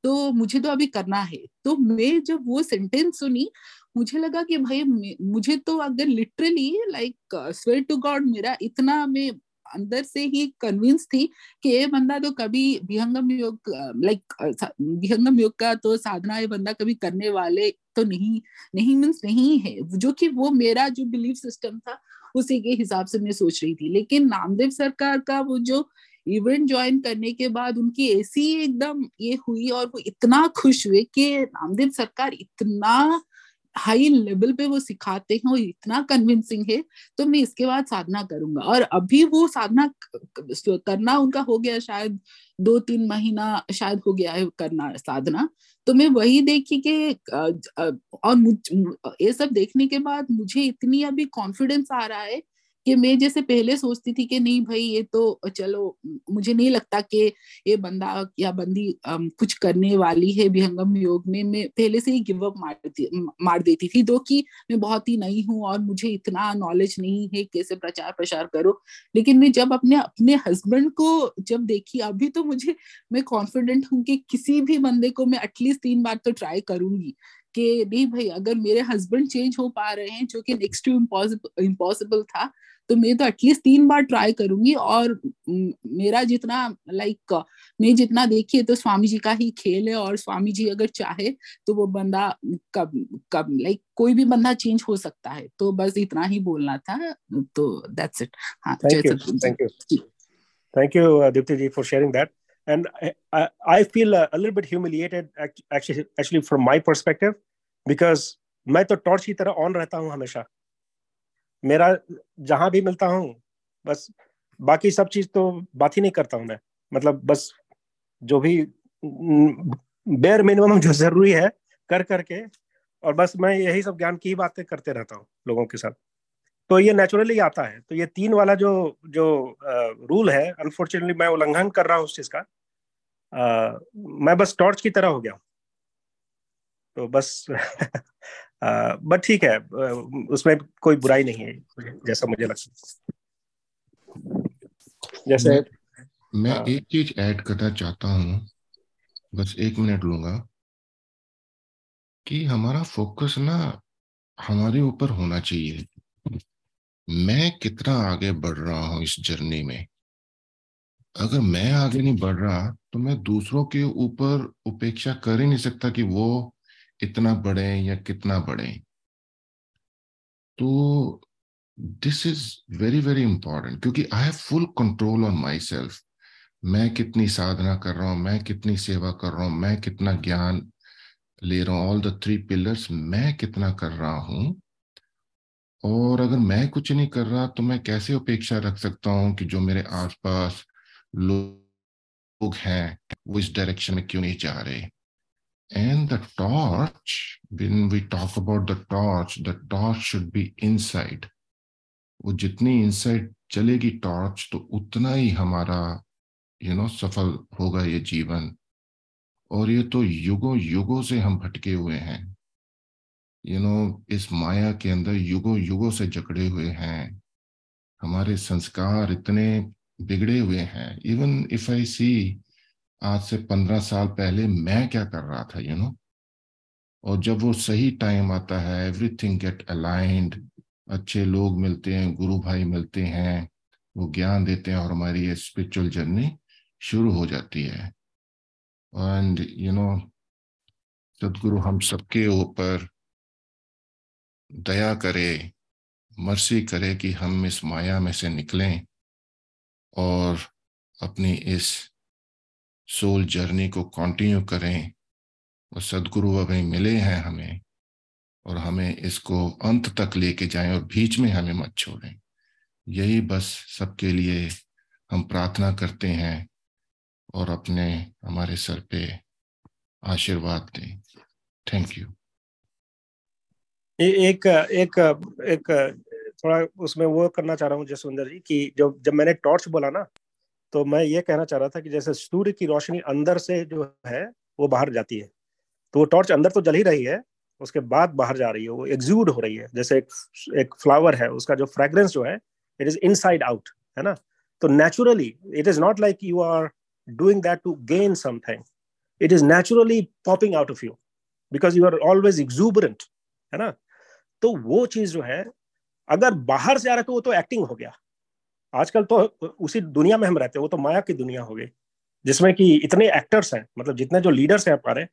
तो मुझे तो अभी करना है। तो मैं जब वो सेंटेंस सुनी, मुझे लगा कि भाई मुझे तो अगर literally like swear to God मेरा इतना मैं अंदर से ही कन्विंस थी कि ये बंदा तो कभी विहंगम योग लाइक विहंगम योग का तो साधना ये बंदा कभी करने वाले तो नहीं नहीं मीन्स नहीं है। जो कि वो मेरा जो बिलीफ सिस्टम था, उसी के हिसाब से मैं सोच रही थी। लेकिन नामदेव सरकार का वो जो इवेंट ज्वाइन करने के बाद उनकी ऐसी एकदम ये हुई और वो इतना खुश हुए कि नामदेव सरकार इतना हाई लेवल पे वो सिखाते हैं और इतना कन्विंसिंग है तो मैं इसके बाद साधना करूँगा। और अभी वो साधना करना उनका हो गया शायद दो तीन महीना शायद हो गया है करना, साधना। तो मैं वही देखी कि और ये सब देखने के बाद मुझे इतनी अभी कॉन्फिडेंस आ रहा है कि मैं जैसे पहले सोचती थी कि नहीं भाई, ये तो चलो, मुझे नहीं लगता कि ये बंदा या बंदी कुछ करने वाली है विहंगम योग में। मैं पहले से ही गिव अप मार मार देती थी दो कि मैं बहुत ही नई हूँ और मुझे इतना नॉलेज नहीं है कैसे प्रचार प्रसार करो। लेकिन मैं जब अपने अपने हस्बैंड को जब देखी, अभी तो मुझे, मैं कॉन्फिडेंट हूँ कि किसी भी बंदे को मैं एटलीस्ट तीन बार तो ट्राई करूँगी कि नहीं भाई, अगर मेरे हस्बैंड चेंज हो पा रहे हैं, जो कि नेक्स्ट टू इम्पॉसिबल इम्पॉसिबल था तो मैं तो एटलीस्ट तीन बार ट्राई करूँगी और मेरा जितना लाइक like, मैं जितना देखिए तो स्वामी जी का ही खेल है और स्वामी जी अगर चाहे तो वो बंदा कब कब लाइक कोई भी बंदा चेंज हो सकता है। तो बस इतना ही बोलना था तो दैट्स इट हाँ thank you thank you thank you Deepti ji. For sharing that and I, I, I feel a, a little bit humiliated actually actually from my perspective because मैं तो टॉर्च की तरह ऑन रहता हूँ हमेशा। मेरा जहाँ भी मिलता हूँ बस बाकी सब चीज़ तो बात ही नहीं करता हूँ मैं। मतलब बस जो भी बेर मिनिमम जो ज़रूरी है कर करके और बस मैं यही सब ज्ञान की बातें करते रहता हूँ लोगों के साथ। तो ये नेचुरली आता है। तो ये तीन वाला जो जो रूल है अनफॉर्चुनेटली मैं उल्लंघन कर रहा हूँ उस चीज़ का आ, मैं बस टॉर्च की तरह हो गया हूँ। तो बस बट ठीक है उसमें कोई बुराई नहीं है जैसा मुझे लगता जैसे मैं, मैं एक चीज़ ऐड करना चाहता हूँ बस एक मिनट लूँगा कि हमारा फोकस ना हमारे ऊपर होना चाहिए। मैं कितना आगे बढ़ रहा हूँ इस जर्नी में। अगर मैं आगे नहीं बढ़ रहा तो मैं दूसरों के ऊपर उपेक्षा कर ही नहीं सकता कि वो इतना बढ़े या कितना बढ़े तो this is very very important क्योंकि I have full control on myself मैं कितनी साधना कर रहा हूँ, मैं कितनी सेवा कर रहा हूँ, मैं कितना ज्ञान ले रहा हूँ ऑल द थ्री पिलर्स मैं कितना कर रहा हूँ। और अगर मैं कुछ नहीं कर रहा तो मैं कैसे अपेक्षा रख सकता हूँ कि जो मेरे आसपास लोग हैं, वो इस डायरेक्शन में क्यों नहीं जा रहे? And the torch when we talk about the torch the torch should be inside. वो जितनी इनसाइड चलेगी टॉर्च तो उतना ही हमारा यू you नो know, सफल होगा ये जीवन। और ये तो युगों युगों से हम भटके हुए हैं। यू नो इस माया के अंदर युगों युगों से जकड़े हुए हैं। हमारे संस्कार इतने बिगड़े हुए हैं। इवन इफ़ आई सी आज से पंद्रह साल पहले मैं क्या कर रहा था यू you नो know? और जब वो सही टाइम आता है एवरीथिंग गेट अलाइंड अच्छे लोग मिलते हैं, गुरु भाई मिलते हैं, वो ज्ञान देते हैं और हमारी ये स्पिरिचुअल जर्नी शुरू हो जाती है एंड यू नो सदगुरु हम सबके ऊपर दया करे मर्सी करे कि हम इस माया में से निकलें और अपनी इस सोल जर्नी को कंटिन्यू करें। और सदगुरु अभी मिले हैं हमें। और हमें इसको अंत तक लेके जाएँ और बीच में हमें मत छोड़ें। यही बस सबके लिए हम प्रार्थना करते हैं और अपने, हमारे सर पे आशीर्वाद दें। थैंक यू एक एक एक, थोड़ा उसमें वो करना चाह रहा हूँ जसविंदर जी कि जब जब मैंने टॉर्च बोला ना तो मैं ये कहना चाह रहा था कि जैसे सूर्य की रोशनी अंदर से जो है, वो बाहर जाती है। तो वो टॉर्च अंदर तो जल ही रही है, उसके बाद बाहर जा रही है, वो एग्जूड हो रही है। जैसे एक एक फ्लावर है, उसका जो फ्रेग्रेंस जो है इट इज़ इनसाइड आउट है ना? तो naturally it is not like you are doing that to gain something it is naturally popping out of you because you are always exuberant है ना? तो वो चीज़ जो है, अगर बाहर से आ रहा है तो वो तो एक्टिंग हो गया। आजकल तो उसी दुनिया में हम रहते हैं वो तो माया की दुनिया हो गई जिसमें कि इतने एक्टर्स हैं मतलब जितने जो लीडर्स हैं हमारे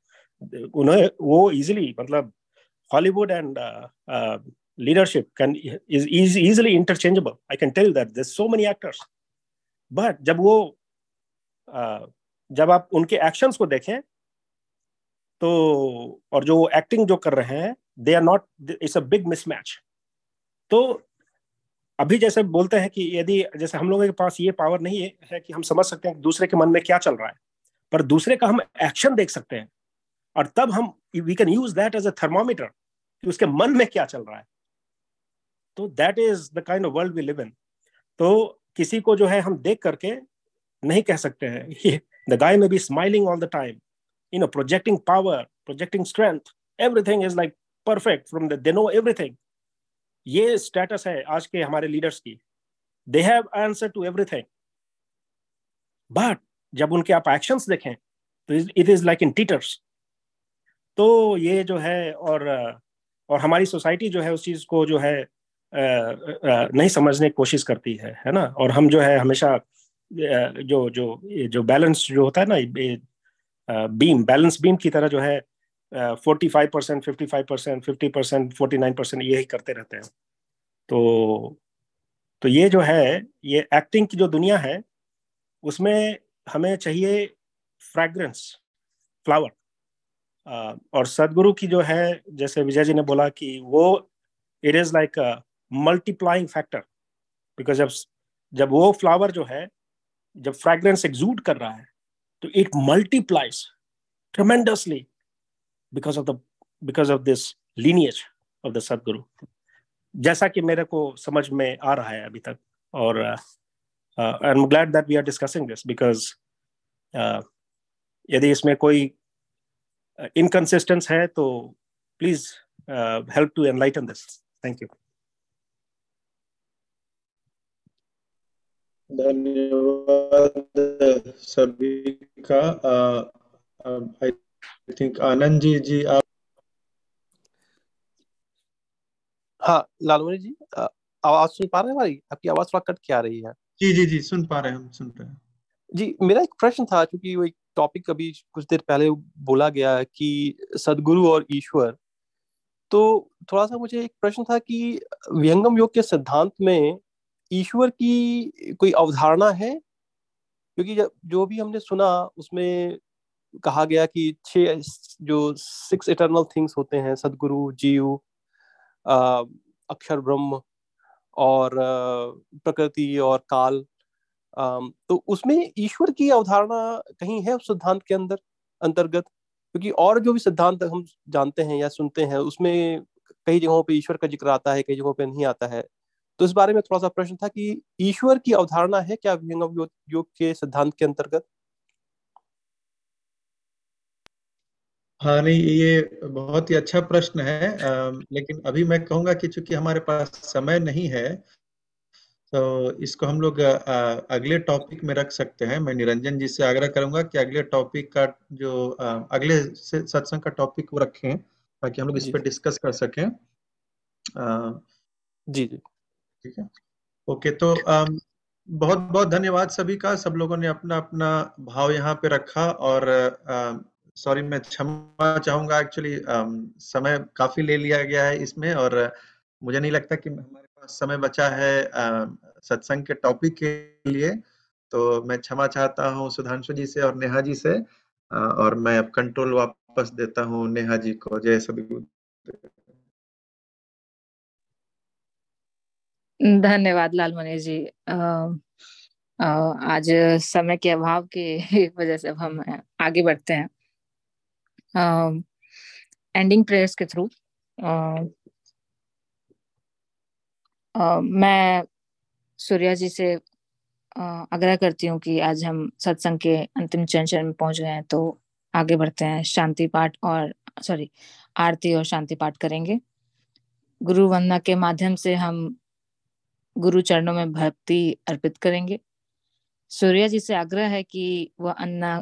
उन्हें वो इजीली मतलब Hollywood and can is, is easily interchangeable. I can tell that there's so many actors. But जब वो uh, जब आप उनके एक्शंस को देखें तो और जो एक्टिंग जो कर रहे हैं they are not it's a big mismatch तो अभी जैसे बोलते हैं कि यदि जैसे हम लोगों के पास ये पावर नहीं है, है कि हम समझ सकते हैं दूसरे के मन में क्या चल रहा है। पर दूसरे का हम एक्शन देख सकते हैं और तब हम we can use that as a thermometer कि उसके मन में क्या चल रहा है। तो that is the kind of world we live in तो किसी को जो है हम देख करके नहीं कह सकते हैं the guy may be smiling all the time you know projecting power projecting strength everything is like perfect from the they know everything ये स्टेटस है आज के हमारे लीडर्स की। They have answer to everything but जब उनके आप action देखें तो it is like in tatters तो ये जो है और और हमारी सोसाइटी जो है उस चीज़ को जो है नहीं समझने की कोशिश करती है है ना? और हम जो है हमेशा जो जो जो बैलेंस जो होता है ना बीम बैलेंस बीम की तरह जो है forty five percent fifty five percent fifty percent forty nine percent यही करते रहते हैं। तो तो ये जो है, ये एक्टिंग की जो दुनिया है, उसमें हमें चाहिए फ्रैग्रेंस फ्लावर और सदगुरु की जो है, जैसे विजय जी ने बोला कि वो it is like multiplying factor because जब जब वो फ्लावर जो है, जब फ्रेग्रेंस एग्जूड कर रहा है तो it multiplies tremendously because of the because of this lineage of the Sadhguru जैसा कि मेरे को समझ में आ रहा है अभी तक, और I am glad that we are discussing this because यदि इसमें कोई इनकंसिस्टेंस है तो please help to enlighten this thank you धन्यवाद सभी का। आई थिंक आनंद जी जी आप हाँ लालमणि जी आवाज़ सुन पा रहे हैं हमारी? आपकी आवाज़ थोड़ा कट के आ रही है। जी जी जी सुन पा रहे हैं हम सुन रहे हैं। जी मेरा एक प्रश्न था क्योंकि वो एक टॉपिक अभी कुछ देर पहले बोला गया कि सदगुरु और ईश्वर। तो थोड़ा सा मुझे एक प्रश्न था कि विहंगम योग के सिद्धांत में ईश्वर की कोई अवधारणा है? क्योंकि जो भी हमने सुना उसमें कहा गया कि छह जो सिक्स इटर्नल थिंग्स होते हैं, सदगुरु, जीव अक्षर ब्रह्म और प्रकृति और काल तो उसमें ईश्वर की अवधारणा कहीं है उस सिद्धांत के अंदर, अंतर्गत? क्योंकि और जो भी सिद्धांत हम जानते हैं या सुनते हैं, उसमें कई जगहों पे ईश्वर का ज़िक्र आता है, कई जगहों पे नहीं आता है। तो इस बारे में थोड़ा सा प्रश्न था कि ईश्वर की अवधारणा है क्या योग के सिद्धांत के अंतर्गत? हाँ नहीं ये बहुत ही अच्छा प्रश्न है आ, लेकिन अभी मैं कहूँगा कि चूँकि हमारे पास समय नहीं है तो इसको हम लोग अगले टॉपिक में रख सकते हैं। मैं निरंजन जी से आग्रह करूँगा कि अगले टॉपिक का जो आ, अगले सत्संग का टॉपिक वो रखें ताकि हम लोग इस पर डिस्कस कर सकें। जी जी। ठीक है? ओके तो आ, बहुत बहुत धन्यवाद सभी का। सब लोगों ने अपना अपना भाव यहाँ पे रखा और सॉरी, मैं क्षमा चाहूँगा एक्चुअली समय काफ़ी ले लिया गया है इसमें और मुझे नहीं लगता कि हमारे पास समय बचा है सत्संग के टॉपिक के लिए। तो मैं क्षमा चाहता हूँ सुधांशु जी से और नेहा जी से और मैं अब कंट्रोल वापस देता हूँ नेहा जी को। जय सभी धन्यवाद लाल मनी जी आज समय के अभाव की वजह से अब हम आगे बढ़ते हैं। एंडिंग प्रेयर्स के थ्रू मैं सूर्या जी से आग्रह करती हूँ कि आज हम सत्संग के अंतिम चरण में पहुँच गए हैं तो आगे बढ़ते हैं। शांति पाठ और सॉरी आरती और शांति पाठ करेंगे। गुरु वंदना के माध्यम से हम गुरु चरणों में भक्ति अर्पित करेंगे। सूर्या जी से आग्रह है कि वह अन्ना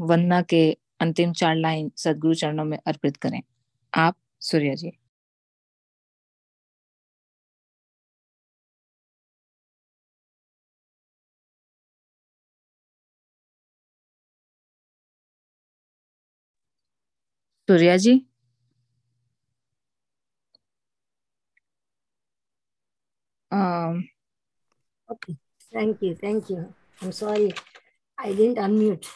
वंदना के अंतिम चार लाइन सदगुरु चरणों में अर्पित करें। आप, Surya ji. Surya ji. Okay thank you thank you I am sorry I didn't unmute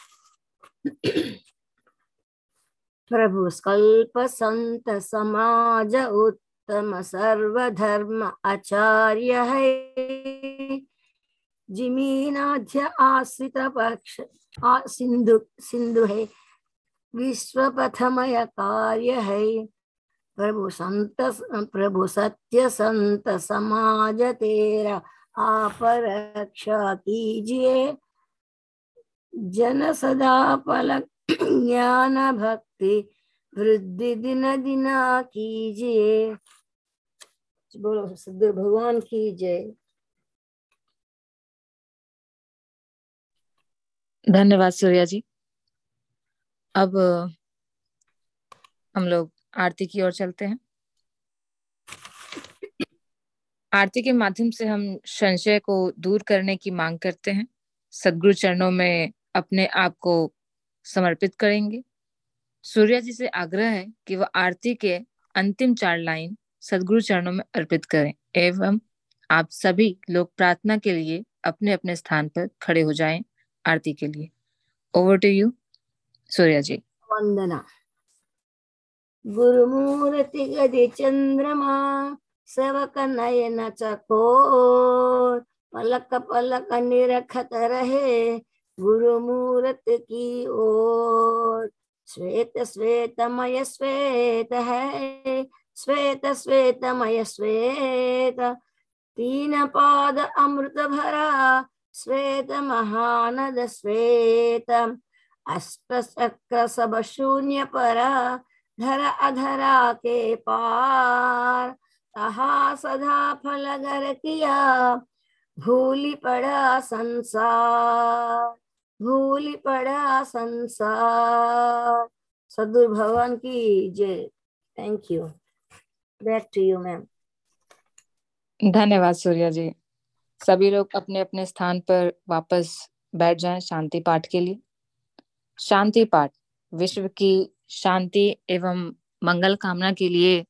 प्रभु स्कल्प संत समाज उत्तम सर्वधर्म आचार्य है। जिमीनाध्य आश्रित पक्ष सिंधु सिंधु है। विश्व पथमय कार्य है। प्रभु संत, प्रभु सत्य संत समाज तेरा, आप रक्षा कीजिए। जन सदा पलक ज्ञान भक्ति वृद्धि दिन दिन कीजिए। बोलो सदगुरु भगवान की जय। धन्यवाद सूर्या जी। अब हम लोग आरती की ओर चलते हैं। आरती के माध्यम से हम संशय को दूर करने की मांग करते हैं। सदगुरु चरणों में अपने आप को समर्पित करेंगे। सूर्या जी से आग्रह है कि वह आरती के अंतिम चार लाइन सदगुरु चरणों में अर्पित करें, एवं आप सभी लोग प्रार्थना के लिए अपने अपने स्थान पर खड़े हो जाएँ आरती के लिए। Over to you Surya ji. वंदना। गुरुमूर्ति गदि चंद्रमा, सेवक नयन चकोर, पलक पलक निरखत रहे गुरु मूर्त की ओर। श्वेत श्वेतमय श्वेत है श्वेत श्वेतमय श्वेत तीन पाद अमृत भरा श्वेत महानद श्वेत अष्ट चक्र सब शून्य पर धर अधरा के पार तहा सदा फल घर किया भूली पड़ा संसार। भूली पड़ा संसार। सदुर भगवान की जय। Thank you back to you ma'am धन्यवाद, सूर्या जी। सभी लोग अपने अपने स्थान पर वापस बैठ जाएँ शांति पाठ के लिए। शांति पाठ, विश्व की शांति एवं मंगल कामना के लिए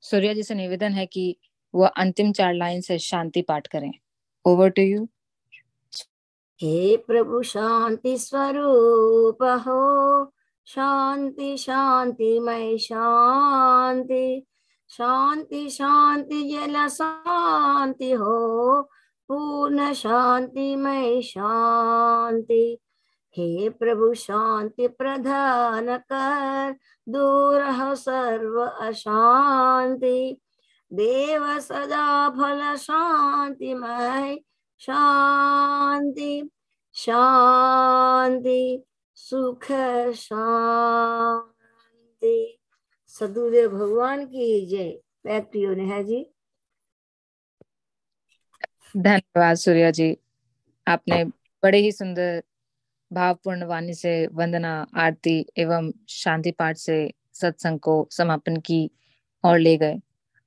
सूर्या जी से निवेदन है कि वह अंतिम चार लाइन से शांति पाठ करें। ओवर टू यू हे प्रभु, शांति स्वरूप हो। शांति शांति मय शांति। शांति शांति, जल शांति हो। पूर्ण शांति मय शांति। हे प्रभु, शांति प्रधान कर। दूर सर्व अशांति। देव सदा फल शांति शांतिमय शांति शांति, सुख, शांति। सदुदेव भगवान की जय। Back to you, Neha ji. धन्यवाद, सूर्या जी। आपने बड़े ही सुंदर, भावपूर्ण वाणी से वंदना, आरती एवं शांति पाठ से सत्संग को समापन की और ले गए।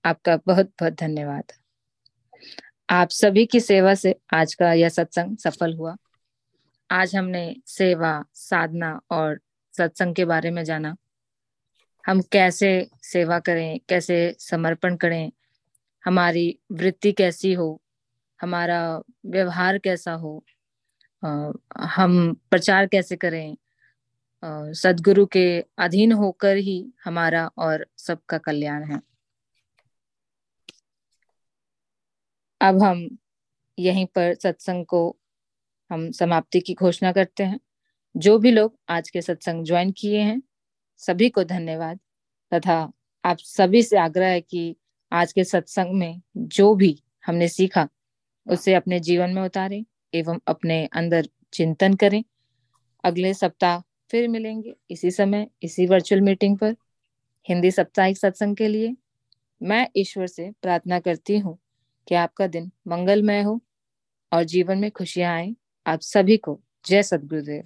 आपका बहुत बहुत धन्यवाद। आप सभी की सेवा से आज का यह सत्संग सफल हुआ। आज हमने सेवा, साधना और सत्संग के बारे में जाना। हम कैसे सेवा करें, कैसे समर्पण करें, हमारी वृत्ति कैसी हो, हमारा व्यवहार कैसा हो हम प्रचार कैसे करें सदगुरु के अधीन होकर ही हमारा और सबका कल्याण है। अब हम यहीं पर सत्संग को हम समाप्ति की घोषणा करते हैं। जो भी लोग आज के सत्संग ज्वाइन किए हैं, सभी को धन्यवाद। तथा आप सभी से आग्रह है कि आज के सत्संग में जो भी हमने सीखा, उसे अपने जीवन में उतारें एवं अपने अंदर चिंतन करें। अगले सप्ताह फिर मिलेंगे इसी समय, इसी वर्चुअल मीटिंग पर, हिंदी साप्ताहिक सत्संग के लिए। मैं ईश्वर से प्रार्थना करती हूँ कि आपका दिन मंगलमय हो और जीवन में खुशियाँ आए। आप सभी को जय सदगुरुदेव